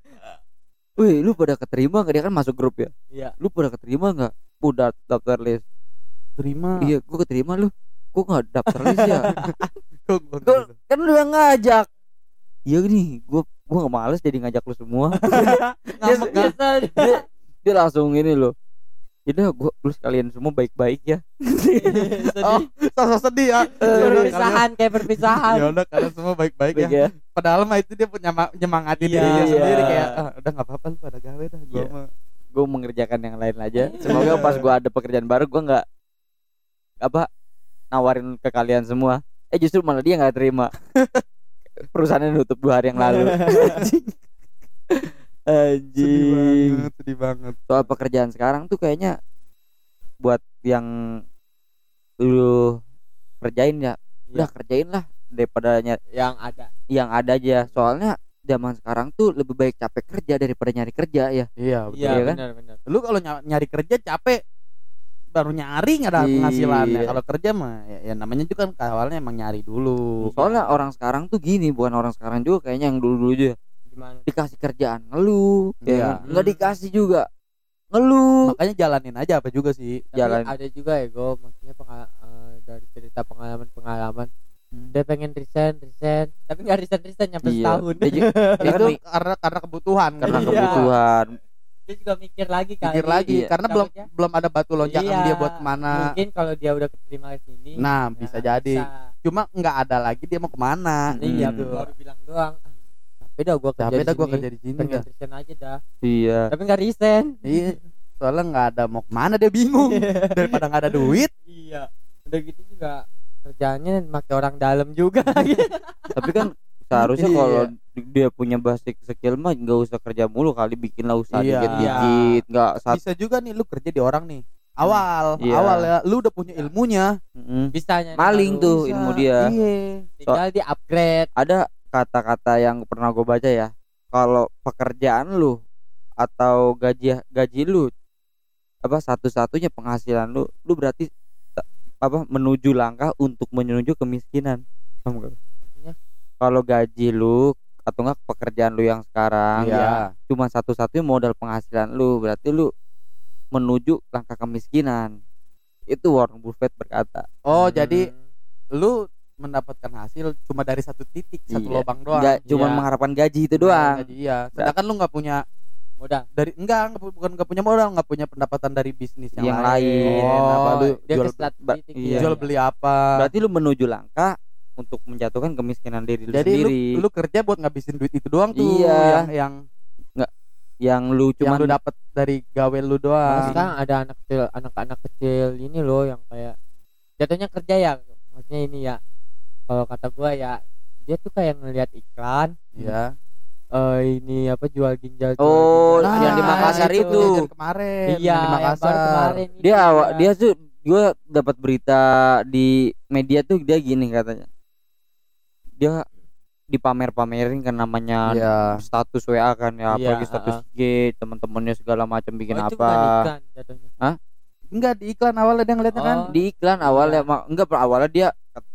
Speaker 2: Wih, lu pada keterima nggak? Dia kan masuk grup ya.
Speaker 3: iya
Speaker 2: Lu pada keterima nggak? Udah daftar list.
Speaker 1: Terima.
Speaker 2: Iya, gua keterima lu. Gua nggak daftar list ya.
Speaker 1: Gua-
Speaker 2: kan lu yang ngajak. Iya nih, gua gua nggak males jadi ngajak lu semua.
Speaker 1: Kan?
Speaker 3: Nyesel dia.
Speaker 2: dia, dia langsung ini loh. Yaudah, gua lu sekalian semua baik-baik ya.
Speaker 1: Oh, sosok sedih ya.
Speaker 3: Perpisahan kayak perpisahan
Speaker 1: Ya udah kalian semua baik-baik ya.
Speaker 2: Baik ya.
Speaker 1: Padahal mah itu dia punya nyemangatin
Speaker 3: Iya,
Speaker 1: dirinya
Speaker 2: iya.
Speaker 1: sendiri kayak ah, udah nggak apa-apa lu pada gawe dah gua
Speaker 2: Iya.
Speaker 1: mah.
Speaker 2: Gua mengerjakan yang lain aja. Semoga pas gua ada pekerjaan baru gua nggak apa nawarin ke kalian semua. Eh justru malah dia nggak terima. Perusahaannya nutup dua hari yang lalu. Anjing.
Speaker 1: Sedih banget, sedih banget.
Speaker 2: soal pekerjaan sekarang tuh kayaknya buat yang lu kerjain ya udah kerjain lah daripada
Speaker 3: yang ada
Speaker 2: yang ada aja soalnya zaman sekarang tuh lebih baik capek kerja daripada nyari kerja ya
Speaker 1: Iya, betul.
Speaker 3: iya
Speaker 2: Iya kan?
Speaker 3: benar
Speaker 1: Lu kalau ny- nyari kerja capek baru nyari nggak ada
Speaker 2: Iya.
Speaker 1: penghasilannya. Kalau kerja mah ya, ya namanya juga kan awalnya emang nyari dulu.
Speaker 2: soalnya orang sekarang tuh gini bukan orang sekarang juga kayaknya yang dulu dulu aja
Speaker 3: gimana
Speaker 2: dikasih kerjaan ngeluh ya kan? nggak dikasih juga ngeluh
Speaker 1: Makanya jalanin aja apa juga sih.
Speaker 3: Tapi
Speaker 2: Jalan.
Speaker 3: ada juga ya gue maksudnya pengal- eh, dari cerita pengalaman pengalaman
Speaker 2: Hmm.
Speaker 3: dia pengen resign resign tapi nggak resign resign nyampe
Speaker 2: Iya.
Speaker 3: setahun
Speaker 2: Dia kan
Speaker 1: itu karena karena kebutuhan
Speaker 2: karena
Speaker 3: Iya.
Speaker 2: kebutuhan
Speaker 3: dia juga mikir lagi kali
Speaker 1: pikir lagi
Speaker 2: Iya.
Speaker 1: karena belum belum ada batu lonjakan
Speaker 3: Iya,
Speaker 1: dia buat ke mana.
Speaker 3: mungkin kalau dia udah keterima di sini
Speaker 1: Nah,
Speaker 3: ya,
Speaker 1: bisa jadi.
Speaker 3: bisa.
Speaker 1: Cuma nggak ada lagi dia mau ke mana.
Speaker 3: iya
Speaker 2: Hmm.
Speaker 3: baru bilang doang "Ah, capek dah gua kerja
Speaker 1: Capek dah gua kerja di sini
Speaker 3: pengen
Speaker 1: dah.
Speaker 3: resign aja dah
Speaker 2: iya
Speaker 3: tapi nggak resign
Speaker 1: Iya. Soalnya nggak ada mau ke mana dia bingung daripada nggak ada duit.
Speaker 3: iya udah gitu juga kerjaannya pakai orang dalam juga
Speaker 2: tapi kan seharusnya
Speaker 1: Iya.
Speaker 2: kalau di- dia punya basic skill mah nggak usah kerja mulu kali bikin lah usaha
Speaker 1: Iya.
Speaker 2: dikit-dikit nggak saat
Speaker 1: Bisa juga nih lu kerja di orang nih. Awal,
Speaker 2: Iya.
Speaker 1: awal ya lu udah punya ilmunya.
Speaker 2: Mm.
Speaker 3: bisa nyari
Speaker 2: Maling tuh
Speaker 1: Bisa.
Speaker 2: ilmu dia
Speaker 1: Iya.
Speaker 3: tinggal di upgrade
Speaker 2: ada kata-kata yang pernah gue baca ya. Kalau pekerjaan lu atau gaji gaji lu apa satu-satunya penghasilan lu lu berarti apa menuju langkah untuk menuju kemiskinan. Kalau gaji lu atau enggak pekerjaan lu yang sekarang
Speaker 1: Iya.
Speaker 2: cuma satu-satunya modal penghasilan lu berarti lu menuju langkah kemiskinan. Itu Warren Buffett berkata.
Speaker 1: Oh,
Speaker 3: Hmm.
Speaker 1: jadi lu mendapatkan hasil cuma dari satu titik, satu
Speaker 2: Iya.
Speaker 1: lubang doang.
Speaker 2: nggak cuma
Speaker 3: Iya.
Speaker 2: mengharapkan gaji itu doang
Speaker 1: Gaji, iya. Sedangkan lu nggak punya
Speaker 3: mudah
Speaker 1: dari enggak enggak bukan enggak punya modal, enggak punya pendapatan dari bisnis yang,
Speaker 2: Yang lain.
Speaker 1: apa lu
Speaker 3: dia
Speaker 1: jual
Speaker 3: satu
Speaker 2: ba-
Speaker 3: titik
Speaker 2: iya.
Speaker 1: jual beli apa?
Speaker 2: berarti lu menuju langkah untuk menjatuhkan kemiskinan diri lu
Speaker 1: Jadi lu,
Speaker 2: sendiri
Speaker 1: lu kerja buat ngabisin duit itu doang tuh
Speaker 2: Iya.
Speaker 1: yang yang
Speaker 2: yang lu
Speaker 1: yang
Speaker 2: cuman
Speaker 1: lu dapat dari gawe lu doang.
Speaker 3: sekarang ada anak kecil anak-anak kecil ini loh yang kayak jatuhnya kerja ya maksudnya ini ya kalau kata gua ya dia tuh kayak ngelihat iklan
Speaker 1: Iya.
Speaker 3: eh ini apa jual ginjal jual
Speaker 2: Oh,
Speaker 3: ginjal.
Speaker 2: yang di Makassar itu.
Speaker 1: yang kemarin,
Speaker 3: iya
Speaker 1: yang di
Speaker 3: yang baru
Speaker 1: Makassar.
Speaker 3: kemarin itu
Speaker 2: dia awak
Speaker 3: ya.
Speaker 2: dia tuh gue dapat berita di media tuh dia gini katanya dia dipamer-pamerin kan namanya
Speaker 1: Iya.
Speaker 2: status WA kan ya
Speaker 3: Iya,
Speaker 2: apalagi status G teman-temannya segala macam bikin
Speaker 3: Oh, itu
Speaker 2: apa
Speaker 3: jatuhnya.
Speaker 1: Enggak di iklan awalnya dia ngeliatnya kan.
Speaker 3: Oh.
Speaker 2: di iklan awalnya
Speaker 3: Iya.
Speaker 2: mak- enggak per awalnya dia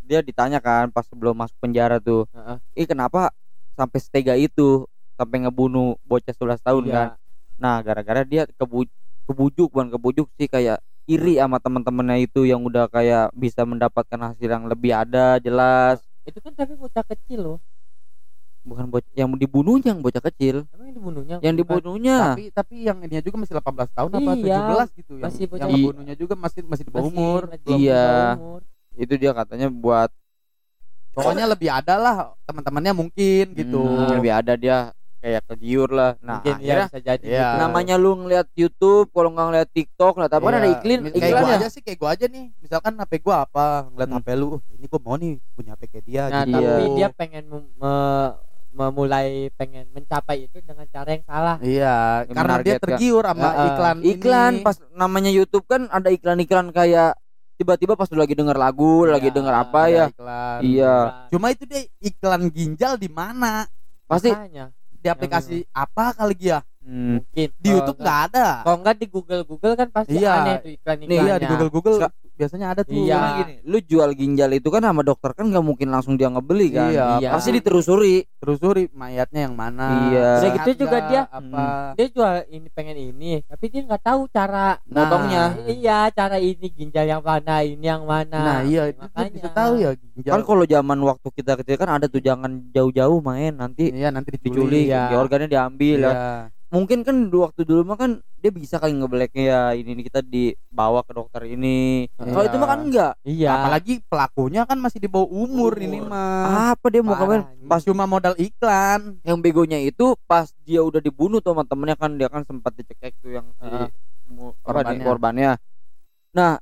Speaker 2: dia ditanya kan pas sebelum masuk penjara tuh
Speaker 3: Heeh.
Speaker 2: ih kenapa sampai setega itu sampai ngebunuh bocah 11 tahun
Speaker 3: Iya.
Speaker 2: kan nah gara-gara dia kebu kebujuk bukan kebujuk sih kayak iri sama teman-temannya itu yang udah kayak bisa mendapatkan hasil yang lebih ada jelas
Speaker 3: Itu kan tapi bocah kecil loh.
Speaker 2: bukan bocah yang dibunuhnya yang bocah kecil
Speaker 3: Emang yang dibunuhnya?
Speaker 2: yang
Speaker 3: bukan?
Speaker 2: dibunuhnya
Speaker 1: Tapi tapi yang ininya juga masih 18 tahun apa
Speaker 3: Iya,
Speaker 1: 17 gitu yang
Speaker 3: masih bocah-
Speaker 1: yang ngebunuhnya juga masih masih di bawah umur.
Speaker 2: Iya.
Speaker 3: umur.
Speaker 2: Itu dia katanya buat
Speaker 1: Pokoknya lebih ada lah teman-temannya mungkin gitu.
Speaker 2: hmm, lebih ada dia kayak kegiur lah nah
Speaker 3: Mungkin ya
Speaker 2: akhirnya
Speaker 3: bisa jadi.
Speaker 1: Iya.
Speaker 3: gitu.
Speaker 2: namanya lu ngeliat YouTube kalau nggak ngeliat TikTok lah tapi kan
Speaker 1: Iya.
Speaker 2: ada iklan
Speaker 1: Kayak
Speaker 2: iklan
Speaker 1: gua
Speaker 2: ya
Speaker 1: aja sih kayak gua aja nih. Misalkan HP gua apa, ngeliat
Speaker 2: Hmm.
Speaker 1: HP lu, "Oh, ini gua mau nih punya HP kayak dia
Speaker 3: Nah,
Speaker 1: gitu.
Speaker 3: tapi
Speaker 2: Iya.
Speaker 3: dia pengen mem- me- memulai pengen mencapai itu dengan cara yang salah.
Speaker 1: Iya,
Speaker 2: Yang
Speaker 1: karena dia tergiur sama
Speaker 3: Heeh.
Speaker 1: iklan
Speaker 2: iklan
Speaker 1: ini.
Speaker 2: pas namanya YouTube kan ada iklan-iklan kayak tiba-tiba pas lagi denger lagu
Speaker 3: Iya,
Speaker 2: lagi denger apa ya
Speaker 1: iklan.
Speaker 2: Iya.
Speaker 1: Cuma itu dia iklan ginjal di mana?
Speaker 2: pasti
Speaker 3: Makanya,
Speaker 1: Di aplikasi apa kali dia?
Speaker 2: Hmm,
Speaker 3: mungkin
Speaker 1: Di YouTube nggak ada.
Speaker 3: Kalau enggak di Google Google kan pasti
Speaker 1: Iya.
Speaker 3: aneh tuh iklan
Speaker 2: Nih,
Speaker 3: iklannya.
Speaker 1: Iya, di Google Google
Speaker 2: Ska-
Speaker 1: biasanya ada tuh.
Speaker 3: Iya.
Speaker 2: Gini, lu jual ginjal itu kan sama dokter kan nggak mungkin langsung dia ngebeli kan
Speaker 1: Iya,
Speaker 3: Iya.
Speaker 2: pasti diterusuri
Speaker 1: Telusuri mayatnya yang mana.
Speaker 2: Iya.
Speaker 3: Udah gitu juga dia,
Speaker 1: apa.
Speaker 3: Dia jual ini pengen ini, tapi dia nggak tahu cara
Speaker 1: Nah,
Speaker 2: motongnya.
Speaker 3: Iya, cara ini ginjal yang mana, ini yang mana.
Speaker 1: Nah, iya itu
Speaker 3: Makanya.
Speaker 1: bisa tahu ya ginjal.
Speaker 2: kan kalau zaman waktu kita kecil kan ada tuh jangan jauh-jauh main nanti
Speaker 1: Iya, nanti
Speaker 2: diculik
Speaker 1: diculik.
Speaker 3: Iya.
Speaker 2: ya organnya diambil ya.
Speaker 1: Iya.
Speaker 2: mungkin kan waktu dulu mah kan dia bisa kali ngebeleknya ya ini nih kita dibawa ke dokter ini kalau
Speaker 1: Iya.
Speaker 2: itu mah kan enggak
Speaker 3: Iya.
Speaker 1: Apalagi pelakunya kan masih di bawah umur ini
Speaker 3: Umur.
Speaker 1: mah.
Speaker 2: apa dia mau
Speaker 3: anjing.
Speaker 2: pas
Speaker 1: cuma modal iklan.
Speaker 2: yang begonya itu pas dia udah dibunuh tuh sama temennya kan dia kan sempat dicekek tuh yang si apa nih
Speaker 1: Korbannya.
Speaker 2: korbannya nah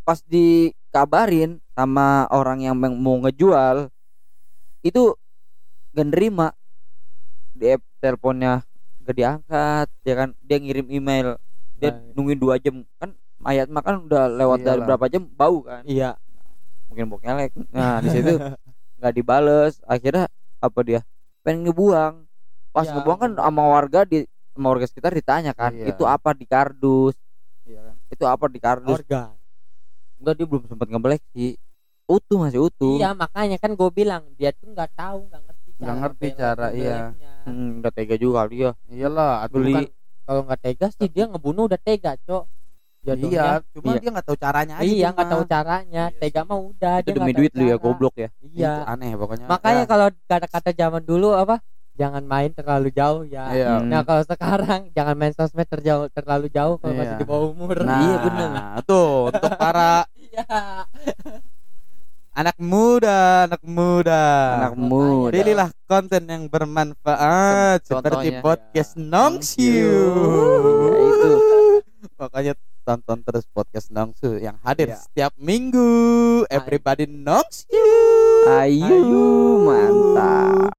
Speaker 2: pas dikabarin sama orang yang mau ngejual itu gak nerima di teleponnya gak diangkat dia kan dia ngirim email dia
Speaker 3: Nah.
Speaker 2: nungguin dua jam kan mayat mah kan udah lewat dari
Speaker 1: Iyalah.
Speaker 2: berapa jam bau kan
Speaker 3: Iya.
Speaker 2: mungkin bau kelek nah di situ nggak dibales akhirnya apa dia pengen ngebuang pas
Speaker 3: Iya,
Speaker 2: ngebuang kan sama warga di sama warga sekitar ditanya kan
Speaker 1: Iya.
Speaker 2: itu apa di kardus Iya kan? itu apa di kardus
Speaker 3: Organ.
Speaker 2: enggak dia belum sempat ngebelek sih utuh masih utuh
Speaker 3: Iya, makanya kan gue bilang dia tuh nggak tahu, nggak
Speaker 1: Nggak ngerti cara, iya.
Speaker 2: Hmm, nggak tega juga kali ya
Speaker 1: Iyalah, atuh
Speaker 2: Beli.
Speaker 1: kan.
Speaker 3: Kalau nggak tega sih dia ngebunuh udah tega, Cok. Jatuhnya.
Speaker 1: Iya, cuma
Speaker 2: Iya.
Speaker 1: dia nggak tahu caranya aja.
Speaker 3: Iya, nggak tahu caranya.
Speaker 1: Iya
Speaker 3: Tega mah udah
Speaker 2: itu
Speaker 3: dia
Speaker 2: demi duit lu ya goblok ya
Speaker 3: Iya.
Speaker 1: Itu aneh pokoknya.
Speaker 3: Makanya
Speaker 1: Ya,
Speaker 3: kalau kata-kata zaman dulu apa? Jangan main terlalu jauh ya.
Speaker 1: Iya.
Speaker 2: Hmm.
Speaker 3: Nah kalau sekarang jangan main sosmed terjauh terlalu jauh kalau masih
Speaker 1: Iya.
Speaker 3: di bawah umur.
Speaker 1: Nah,
Speaker 2: Iya, bener.
Speaker 1: Tuh, untuk para
Speaker 3: Iya.
Speaker 1: Anak muda, anak muda.
Speaker 2: anak muda
Speaker 1: Pilihlah konten yang bermanfaat
Speaker 2: Contohnya.
Speaker 1: seperti podcast Nongsiu.
Speaker 2: Ya, itu.
Speaker 1: Makanya tonton terus podcast Nongsu yang hadir
Speaker 3: Iya.
Speaker 1: setiap minggu. Everybody Nongsiu.
Speaker 2: ayo mantap